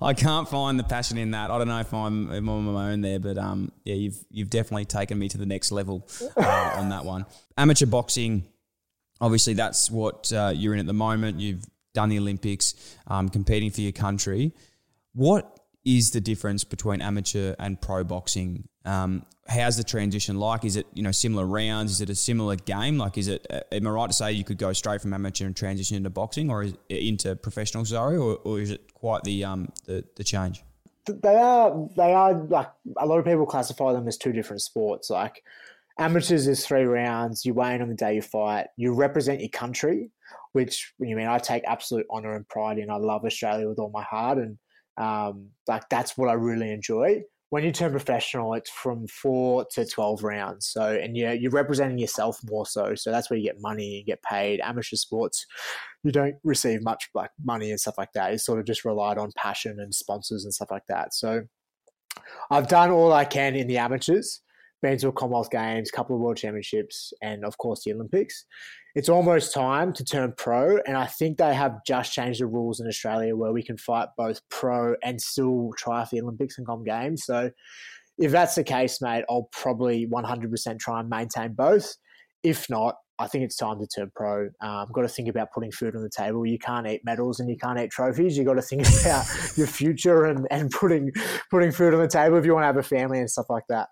I can't find the passion in that. I don't know if I'm, if I'm on my own there, but um, yeah, you've you've definitely taken me to the next level uh, on that one. Amateur boxing, obviously, that's what uh, you're in at the moment. You've done the Olympics, um, competing for your country. What is the difference between amateur and pro boxing? Um, how's the transition like? Is it you know similar rounds? Is it a similar game? Like, is it? Uh, am I right to say you could go straight from amateur and transition into boxing, or into professional? Sorry, or, or is it quite the um the, the change? They are they are like a lot of people classify them as two different sports. Like amateurs is three rounds. You weigh in on the day you fight. You represent your country, which you mean I take absolute honor and pride in. I love Australia with all my heart, and um, like that's what I really enjoy. When you turn professional, it's from four to twelve rounds. So, and you're you're representing yourself more so. So that's where you get money, you get paid. Amateur sports, you don't receive much like money and stuff like that. It's sort of just relied on passion and sponsors and stuff like that. So, I've done all I can in the amateurs been to a Commonwealth Games, couple of World Championships, and of course the Olympics it's almost time to turn pro. And I think they have just changed the rules in Australia where we can fight both pro and still try for the Olympics and Com Games. So if that's the case, mate, I'll probably 100% try and maintain both. If not, I think it's time to turn pro. Um, got to think about putting food on the table. You can't eat medals and you can't eat trophies. You got to think about your future and, and putting putting food on the table if you want to have a family and stuff like that.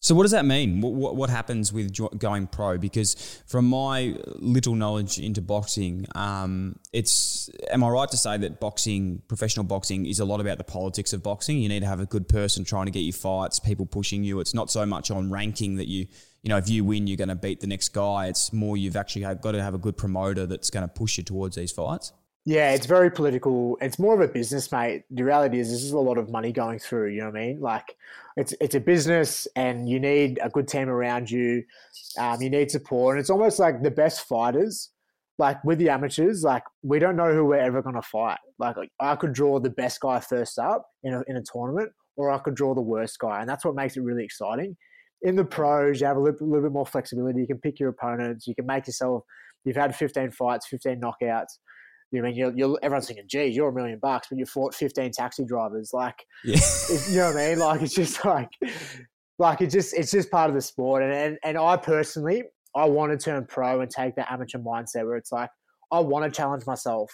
So what does that mean? What, what, happens with going pro? Because from my little knowledge into boxing, um, it's am I right to say that boxing, professional boxing, is a lot about the politics of boxing? You need to have a good person trying to get you fights, people pushing you. It's not so much on ranking that you, you know, if you win, you're going to beat the next guy. It's more you've actually got to have a good promoter that's going to push you towards these fights. Yeah, it's very political. It's more of a business, mate. The reality is, this is a lot of money going through. You know what I mean? Like, it's it's a business, and you need a good team around you. Um, you need support, and it's almost like the best fighters. Like with the amateurs, like we don't know who we're ever going to fight. Like I could draw the best guy first up in a in a tournament, or I could draw the worst guy, and that's what makes it really exciting. In the pros, you have a little, little bit more flexibility. You can pick your opponents. You can make yourself. You've had 15 fights, 15 knockouts you mean you're, you're everyone's thinking, geez, you're a million bucks, but you fought 15 taxi drivers. Like, yeah. you know what I mean? Like, it's just like, like it just it's just part of the sport. And, and and I personally, I want to turn pro and take that amateur mindset where it's like, I want to challenge myself.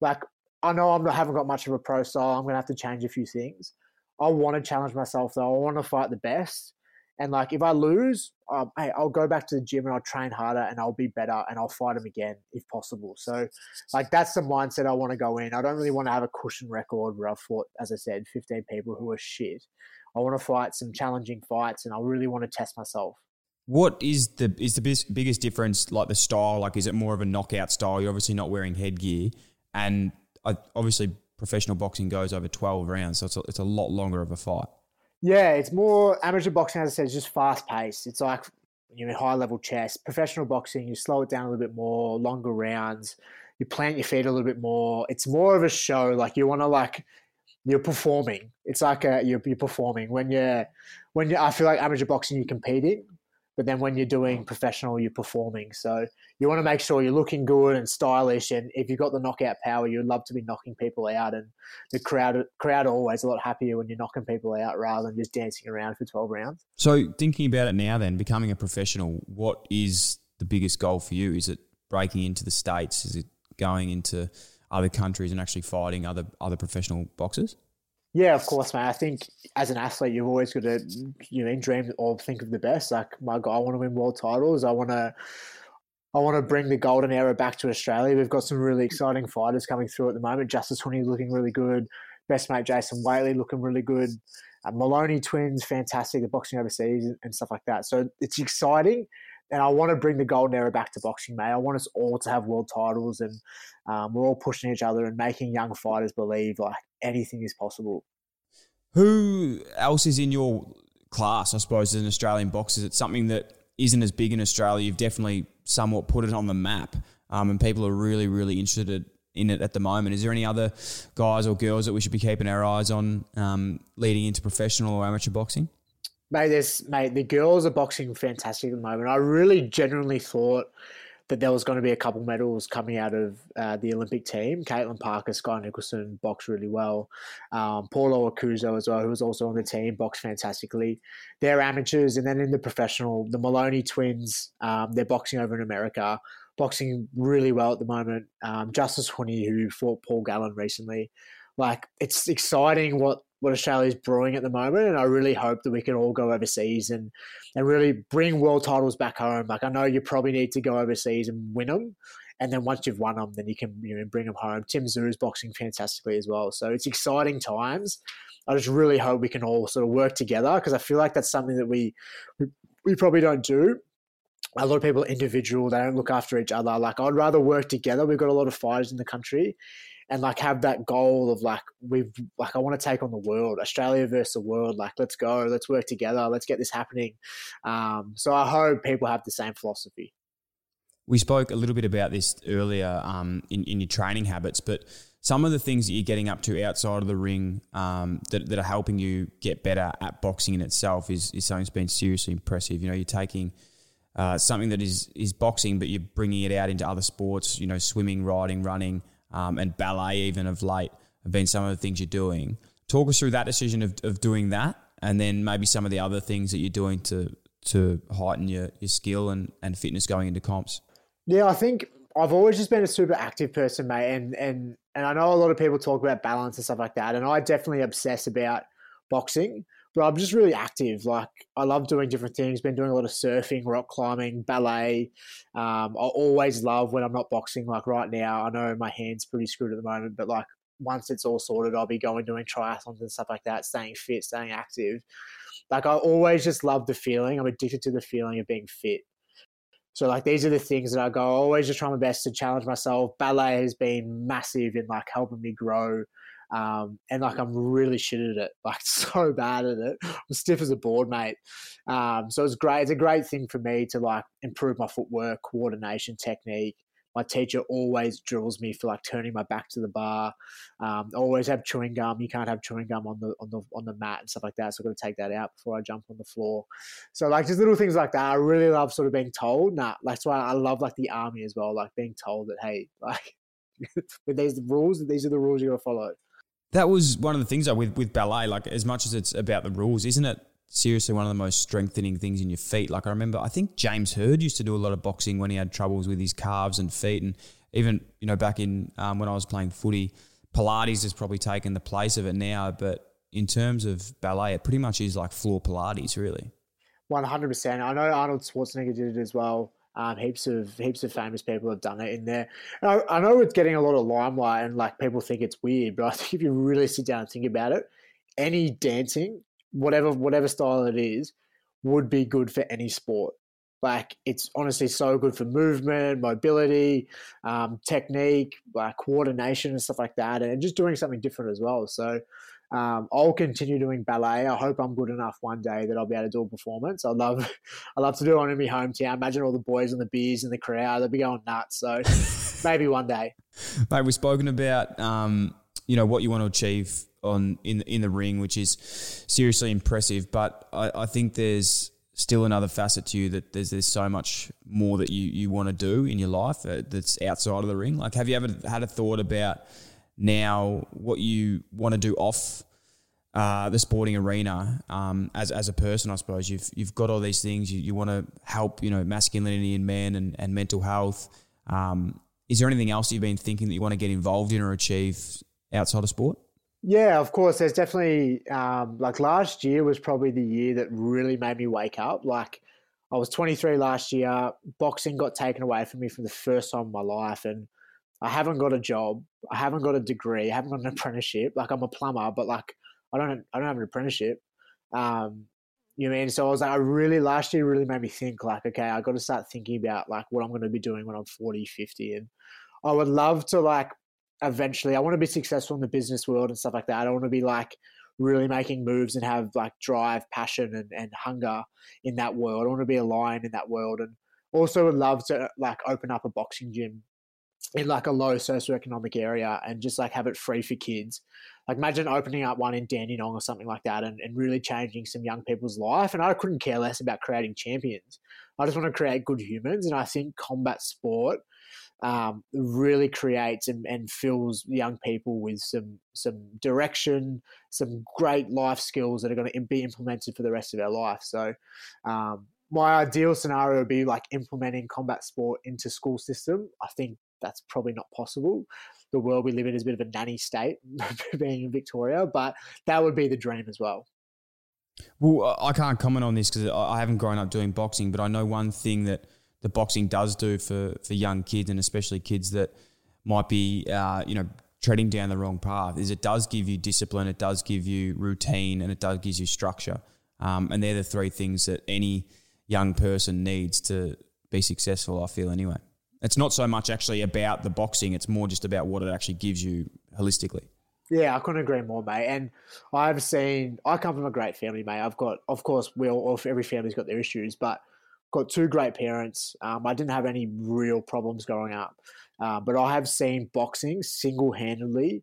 Like, I know I'm not haven't got much of a pro style. I'm gonna have to change a few things. I want to challenge myself though. I want to fight the best. And like, if I lose, um, hey, I'll go back to the gym and I'll train harder and I'll be better and I'll fight him again if possible. So, like, that's the mindset I want to go in. I don't really want to have a cushion record where I've fought, as I said, 15 people who are shit. I want to fight some challenging fights and I really want to test myself. What is the is the biggest difference? Like the style, like is it more of a knockout style? You're obviously not wearing headgear, and uh, obviously professional boxing goes over 12 rounds, so it's a, it's a lot longer of a fight. Yeah, it's more amateur boxing, as I said, it's just fast paced. It's like you're in high level chess. Professional boxing, you slow it down a little bit more, longer rounds. You plant your feet a little bit more. It's more of a show. Like you want to like you're performing. It's like a, you're, you're performing when you're when you. I feel like amateur boxing, you're competing, but then when you're doing professional, you're performing. So you want to make sure you're looking good and stylish. And if you've got the knockout power, you'd love to be knocking people out. And the crowd crowd are always a lot happier when you're knocking people out rather than just dancing around for 12 rounds. So thinking about it now, then becoming a professional, what is the biggest goal for you? Is it breaking into the states? Is it going into other countries and actually fighting other other professional boxers? Yeah, of course, mate. I think as an athlete, you've always got to, you know, dream or think of the best. Like my God, I want to win world titles. I want to, I want to bring the golden era back to Australia. We've got some really exciting fighters coming through at the moment. Justice Huni looking really good. Best mate Jason Whateley looking really good. Uh, Moloney twins, fantastic. The boxing overseas and stuff like that. So it's exciting and I want to bring the golden era back to boxing, mate. I want us all to have world titles, and um, we're all pushing each other and making young fighters believe like anything is possible. Who else is in your class? I suppose as an Australian boxer, it's something that isn't as big in Australia. You've definitely somewhat put it on the map, um, and people are really, really interested in it at the moment. Is there any other guys or girls that we should be keeping our eyes on um, leading into professional or amateur boxing? Mate, there's mate, the girls are boxing fantastic at the moment. I really genuinely thought that there was going to be a couple medals coming out of uh, the Olympic team. Caitlin Parker, Skye Nicholson boxed really well. Um, Paulo Aokuso as well, who was also on the team, boxed fantastically. They're amateurs, and then in the professional, the Moloney twins, um, they're boxing over in America, boxing really well at the moment. Um, Justice Huni, who fought Paul Gallen recently, like it's exciting what what Australia is brewing at the moment, and I really hope that we can all go overseas and and really bring world titles back home. Like I know you probably need to go overseas and win them, and then once you've won them, then you can you know bring them home. Tim is boxing fantastically as well, so it's exciting times. I just really hope we can all sort of work together because I feel like that's something that we, we we probably don't do a lot of people are individual they don't look after each other like i'd rather work together we've got a lot of fighters in the country and like have that goal of like we've like I want to take on the world, Australia versus the world. Like let's go, let's work together, let's get this happening. Um, so I hope people have the same philosophy. We spoke a little bit about this earlier um, in, in your training habits, but some of the things that you're getting up to outside of the ring um, that, that are helping you get better at boxing in itself is, is something that's been seriously impressive. You know, you're taking uh, something that is is boxing, but you're bringing it out into other sports. You know, swimming, riding, running, um, and ballet even of late have been some of the things you're doing. Talk us through that decision of, of doing that, and then maybe some of the other things that you're doing to to heighten your, your skill and, and fitness going into comps. Yeah, I think I've always just been a super active person, mate, and and and I know a lot of people talk about balance and stuff like that, and I definitely obsess about boxing but I'm just really active. Like I love doing different things. Been doing a lot of surfing, rock climbing, ballet. Um, I always love when I'm not boxing. Like right now, I know my hands pretty screwed at the moment, but like once it's all sorted, I'll be going doing triathlons and stuff like that, staying fit, staying active. Like I always just love the feeling. I'm addicted to the feeling of being fit. So like these are the things that I go. I always just try my best to challenge myself. Ballet has been massive in like helping me grow um, and like I'm really shit at it, like so bad at it. I'm stiff as a board, mate. Um, so it's great. It's a great thing for me to like improve my footwork, coordination, technique. My teacher always drills me for like turning my back to the bar. Um, always have chewing gum. You can't have chewing gum on the on the on the mat and stuff like that. So I've got to take that out before I jump on the floor. So like just little things like that. I really love sort of being told. Nah, that's why I love like the army as well. Like being told that hey, like with these rules, these are the rules you got to follow. That was one of the things though with, with ballet, like as much as it's about the rules, isn't it seriously one of the most strengthening things in your feet? Like I remember, I think James Hird used to do a lot of boxing when he had troubles with his calves and feet. And even, you know, back in um, when I was playing footy, Pilates has probably taken the place of it now. But in terms of ballet, it pretty much is like floor Pilates, really. 100%. I know Arnold Schwarzenegger did it as well. Um, heaps of heaps of famous people have done it in there. I, I, know it's getting a lot of limelight and like people think it's weird, but I think if you really sit down and think about it, any dancing, whatever whatever style it is, would be good for any sport. Like it's honestly so good for movement, mobility, um, technique, like coordination and stuff like that, and just doing something different as well. So Um, I'll continue doing ballet. I hope I'm good enough one day that I'll be able to do a performance. I love, I love to do one in my hometown. Imagine all the boys and the beers in the crowd; they'll be going nuts. So maybe one day. Mate, we've spoken about um, you know what you want to achieve on in in the ring, which is seriously impressive. But I, I think there's still another facet to you that there's there's so much more that you you want to do in your life uh, that's outside of the ring. Like, have you ever had a thought about now what you want to do off uh, the sporting arena um, as as a person? I suppose you've you've got all these things. You, you want to help you know masculinity in men and, and mental health. Um, is there anything else you've been thinking that you want to get involved in or achieve outside of sport? Yeah, of course. There's definitely um, like last year was probably the year that really made me wake up. Like I was 23 last year. Boxing got taken away from me for the first time in my life, and I haven't got a job. I haven't got a degree. I haven't got an apprenticeship. Like I'm a plumber, but like I don't. I don't have an apprenticeship. Um, you know I mean? So I was like, I really last year really made me think like, okay, I got to start thinking about like what I'm going to be doing when I'm 40, 50, and I would love to like eventually I want to be successful in the business world and stuff like that. I want to be like really making moves and have like drive, passion and, and hunger in that world. I want to be a lion in that world and also would love to like open up a boxing gym in like a low socioeconomic area and just like have it free for kids. Like imagine opening up one in Dandenong or something like that and, and really changing some young people's life. And I couldn't care less about creating champions. I just want to create good humans. And I think combat sport um, really creates and, and fills young people with some some direction, some great life skills that are going to be implemented for the rest of their life. So, um, my ideal scenario would be like implementing combat sport into school system. I think that's probably not possible. The world we live in is a bit of a nanny state, being in Victoria, but that would be the dream as well. Well, I can't comment on this because I haven't grown up doing boxing, but I know one thing that the boxing does do for for young kids and especially kids that might be uh, you know treading down the wrong path is it does give you discipline, it does give you routine, and it does give you structure. Um, and they're the three things that any young person needs to be successful. I feel anyway. It's not so much actually about the boxing; it's more just about what it actually gives you holistically. Yeah, I couldn't agree more, mate. And I've seen. I come from a great family, mate. I've got, of course, we all, every family's got their issues, but got two great parents. Um, I didn't have any real problems growing up, uh, but I have seen boxing single handedly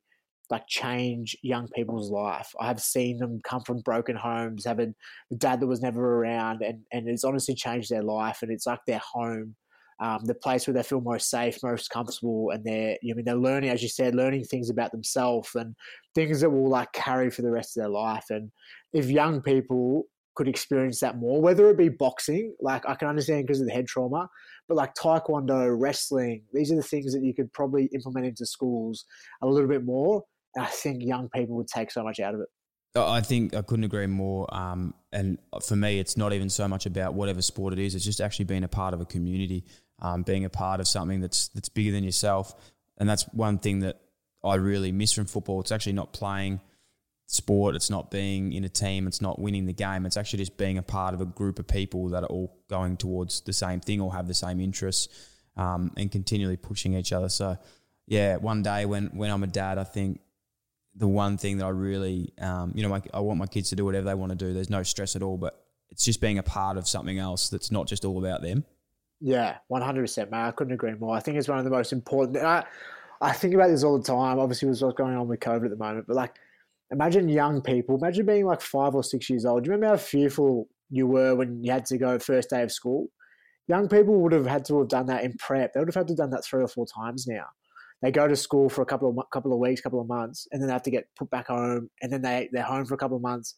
like change young people's life. I have seen them come from broken homes, having a dad that was never around, and and it's honestly changed their life. And it's like their home, um, the place where they feel most safe, most comfortable, and they're you know, I mean they're learning, as you said, learning things about themselves and things that will like carry for the rest of their life. And if young people could experience that more, whether it be boxing, like I can understand because of the head trauma, but like taekwondo, wrestling, these are the things that you could probably implement into schools a little bit more. And I think young people would take so much out of it. I think I couldn't agree more. Um, and for me, it's not even so much about whatever sport it is. It's just actually being a part of a community, um, being a part of something that's that's bigger than yourself. And that's one thing that I really miss from football. It's actually not playing sport. It's not being in a team. It's not winning the game. It's actually just being a part of a group of people that are all going towards the same thing or have the same interests um, and continually pushing each other. So, yeah, one day when, when I'm a dad, I think the one thing that I really, um, you know, my, I want my kids to do whatever they want to do. There's no stress at all, but it's just being a part of something else that's not just all about them. Yeah, 100%, man. I couldn't agree more. I think it's one of the most important. I, I think about this all the time. Obviously, with what's going on with COVID at the moment, but like, imagine young people, imagine being like five or six years old. Do you remember how fearful you were when you had to go first day of school? Young people would have had to have done that in prep. They would have had to have done that three or four times now. They go to school for a couple of couple of weeks, couple of months, and then they have to get put back home, and then they they're home for a couple of months.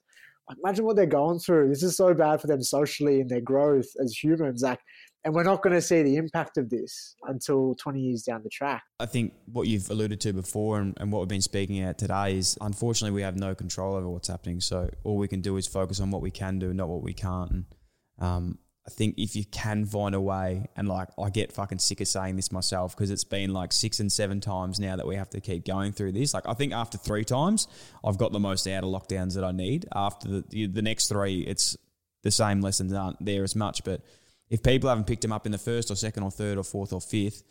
Imagine what they're going through. This is so bad for them socially and their growth as humans. Like, and we're not going to see the impact of this until 20 years down the track. I think what you've alluded to before and, and, what we've been speaking at today is unfortunately we have no control over what's happening. So all we can do is focus on what we can do, not what we can't. And um, I think if you can find a way, and like I get fucking sick of saying this myself because it's been like six and seven times now that we have to keep going through this. Like I think after three times, I've got the most out of lockdowns that I need. After the the next three, it's the same lessons aren't there as much, but if people haven't picked them up in the first or second or third or fourth or fifth,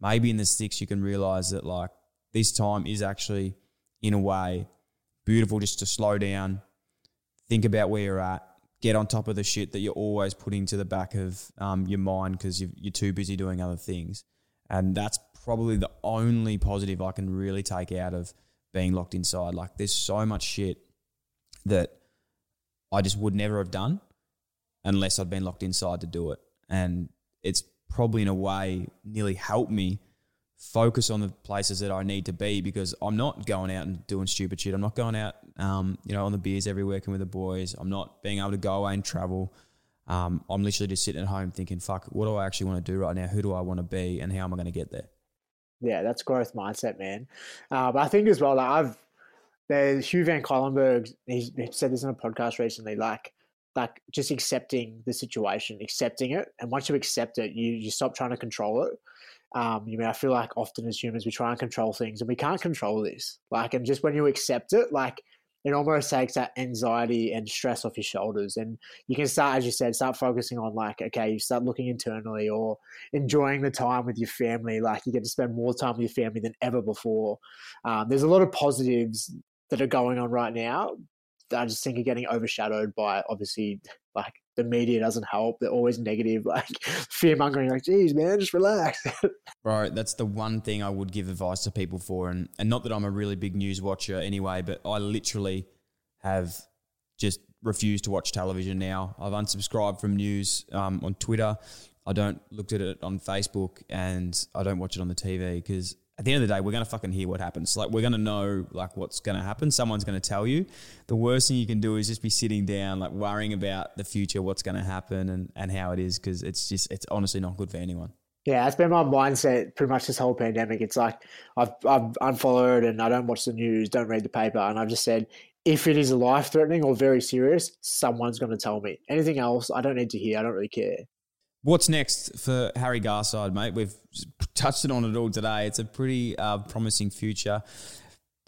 maybe in the sixth you can realize that like this time is actually in a way beautiful just to slow down, think about where you're at, get on top of the shit that you're always putting to the back of um, your mind because you're too busy doing other things. And that's probably the only positive I can really take out of being locked inside. Like, there's so much shit that I just would never have done unless I'd been locked inside to do it. And it's probably in a way nearly helped me focus on the places that I need to be because I'm not going out and doing stupid shit. I'm not going out, um, you know, on the beers every working with the boys. I'm not being able to go away and travel. Um, I'm literally just sitting at home thinking, fuck, what do I actually want to do right now? Who do I want to be? And how am I going to get there? Yeah, that's growth mindset, man. Uh, but I think as well, like I've, there's Hugh Van Cuylenburg, he said this in a podcast recently, like, like just accepting the situation, accepting it. And once you accept it, you, you stop trying to control it. Um, you mean I feel like often as humans we try and control things and we can't control this. Like, and just when you accept it, like it almost takes that anxiety and stress off your shoulders, and you can start, as you said, start focusing on like, okay, you start looking internally or enjoying the time with your family. Like, you get to spend more time with your family than ever before. Um, there's a lot of positives that are going on right now that I just think are getting overshadowed by obviously like the media doesn't help. They're always negative, like fear mongering. Like, geez, man, just relax. Bro, that's the one thing I would give advice to people for, and and not that I'm a really big news watcher anyway, but I literally have just refused to watch television now. I've unsubscribed from news um, on Twitter. I don't look at it on Facebook, and I don't watch it on the TV because at the end of the day, we're to fucking hear what happens. Like we're to know like what's to happen. Someone's to tell you. The worst thing you can do is just be sitting down, like worrying about the future, what's to happen, and and how it is, because it's just it's honestly not good for anyone. Yeah, it's been my mindset pretty much this whole pandemic. It's like I've I've unfollowed and I don't watch the news, don't read the paper, and I've just said if it is life threatening or very serious, someone's going to tell me. Anything else, I don't need to hear. I don't really care. What's next for Harry Garside, mate? We've touched on it all today. It's a pretty uh, promising future.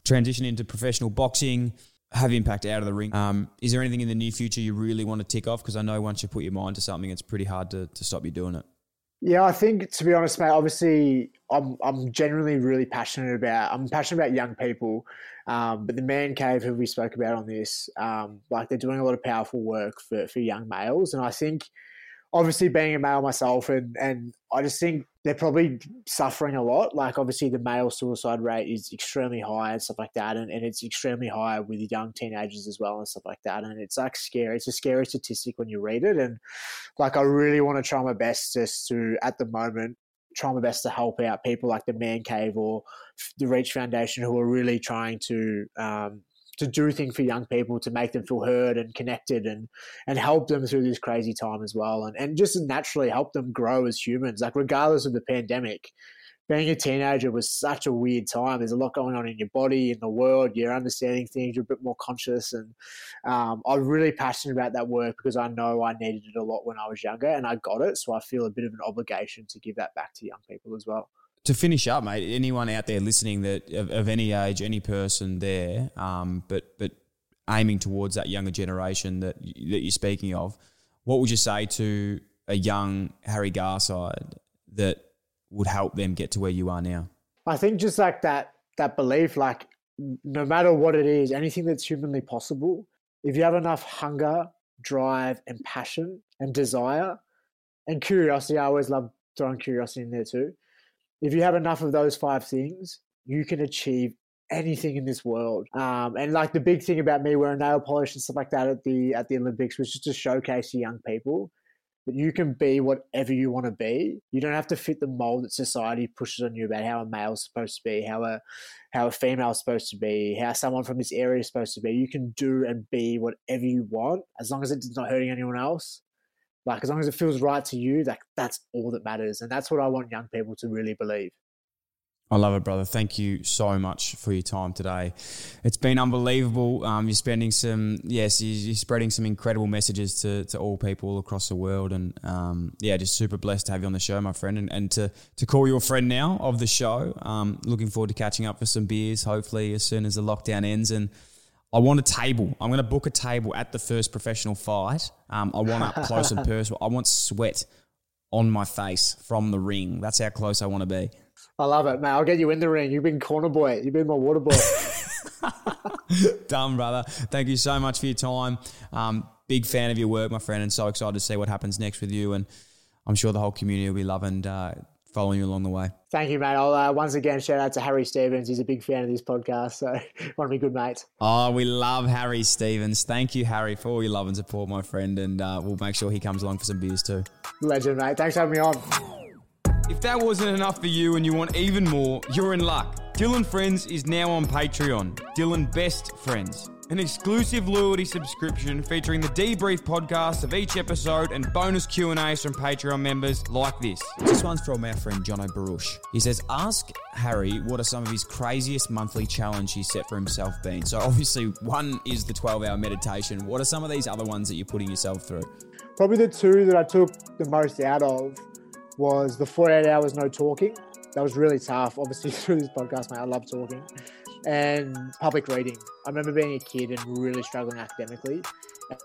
Transition into professional boxing, have impact out of the ring. Um, is there anything in the near future you really want to tick off? Because I know once you put your mind to something, it's pretty hard to, to stop you doing it. Yeah, I think to be honest, mate. Obviously, I'm I'm generally really passionate about. I'm passionate about young people, um, but the man cave who we spoke about on this, um, like they're doing a lot of powerful work for for young males, and I think obviously being a male myself and and I just think they're probably suffering a lot. Like obviously the male suicide rate is extremely high and stuff like that and, and it's extremely high with young teenagers as well and stuff like that. And it's like scary. It's a scary statistic when you read it. And like I really want to try my best just to at the moment try my best to help out people like the Man Cave or the Reach Foundation who are really trying to um, to do things for young people to make them feel heard and connected and and help them through this crazy time as well. And and just naturally help them grow as humans like regardless of the pandemic being a teenager was such a weird time. There's a lot going on in your body in the world. You're understanding things you're a bit more conscious. And um, i'm really passionate about that work because i know i needed it a lot when i was younger and i got it. So i feel a bit of an obligation to give that back to young people as well to finish up, mate, anyone out there listening that of, of any age, any person there, um, but but aiming towards that younger generation that that you're speaking of, what would you say to a young Harry Garside that would help them get to where you are now? I think just like that that belief, like no matter what it is, anything that's humanly possible, if you have enough hunger, drive, and passion and desire and curiosity, I always love throwing curiosity in there too if you have enough of those five things, you can achieve anything in this world. Um, and like the big thing about me wearing nail polish and stuff like that at the at the Olympics was just to showcase to young people that you can be whatever you want to be. You don't have to fit the mold that society pushes on you about how a male's supposed to be, how a how a female is supposed to be, how someone from this area is supposed to be. You can do and be whatever you want as long as it's not hurting anyone else. Like as long as it feels right to you, like that's all that matters, and that's what I want young people to really believe. I love it, brother. Thank you so much for your time today. It's been unbelievable. Um, you're spending some, yes, you're spreading some incredible messages to, to all people all across the world. And um, yeah, just super blessed to have you on the show, my friend, and, and to, to call you a friend now of the show. Um, looking forward to catching up for some beers, hopefully, as soon as the lockdown ends. And I want a table. I'm going to book a table at the first professional fight. Um, I want up close and personal. I want sweat on my face from the ring. That's how close I want to be. I love it, man. I'll get you in the ring. You've been corner boy. You've been my water boy. Done, brother. Thank you so much for your time. Um, big fan of your work, my friend, and so excited to see what happens next with you. And I'm sure the whole community will be loving uh, following you along the way. Thank you, mate. I'll uh, once again shout out to Harry Stevens. He's a big fan of this podcast, so one of my good mates. Oh, we love Harry Stevens. Thank you, Harry, for all your love and support, my friend. And uh, we'll make sure he comes along for some beers too. Legend, mate. Thanks for having me on. If that wasn't enough for you and you want even more, you're in luck. Dylan Friends is now on Patreon. Dylan Best Friends. An exclusive loyalty subscription featuring the debrief podcast of each episode and bonus Q&As from Patreon members like this. This one's from our friend Jono Baruch. He says, ask Harry what are some of his craziest monthly challenge he set for himself been. So obviously one is the 12-hour meditation. What are some of these other ones that you're putting yourself through? Probably the two that I took the most out of was the 48 hours no talking. That was really tough. Obviously, through this podcast, mate, I love talking. And public reading. I remember being a kid and really struggling academically,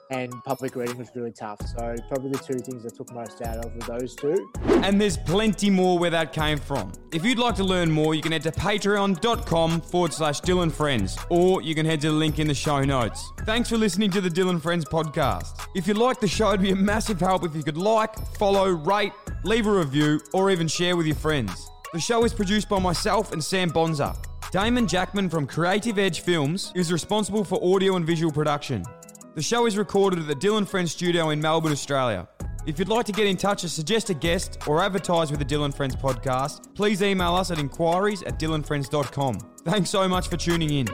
and public reading was really tough. So, probably the two things I took most out of were those two. And there's plenty more where that came from. If you'd like to learn more, you can head to patreon.com forward slash Dylan Friends, or you can head to the link in the show notes. Thanks for listening to the Dylan Friends podcast. If you like the show, it'd be a massive help if you could like, follow, rate, leave a review, or even share with your friends. The show is produced by myself and Sam Bonza. Damon Jackman from Creative Edge Films is responsible for audio and visual production. The show is recorded at the Dylan Friends studio in Melbourne, Australia. If you'd like to get in touch or suggest a guest or advertise with the Dylan Friends podcast, please email us at inquiries at dylanfriends.com. Thanks so much for tuning in.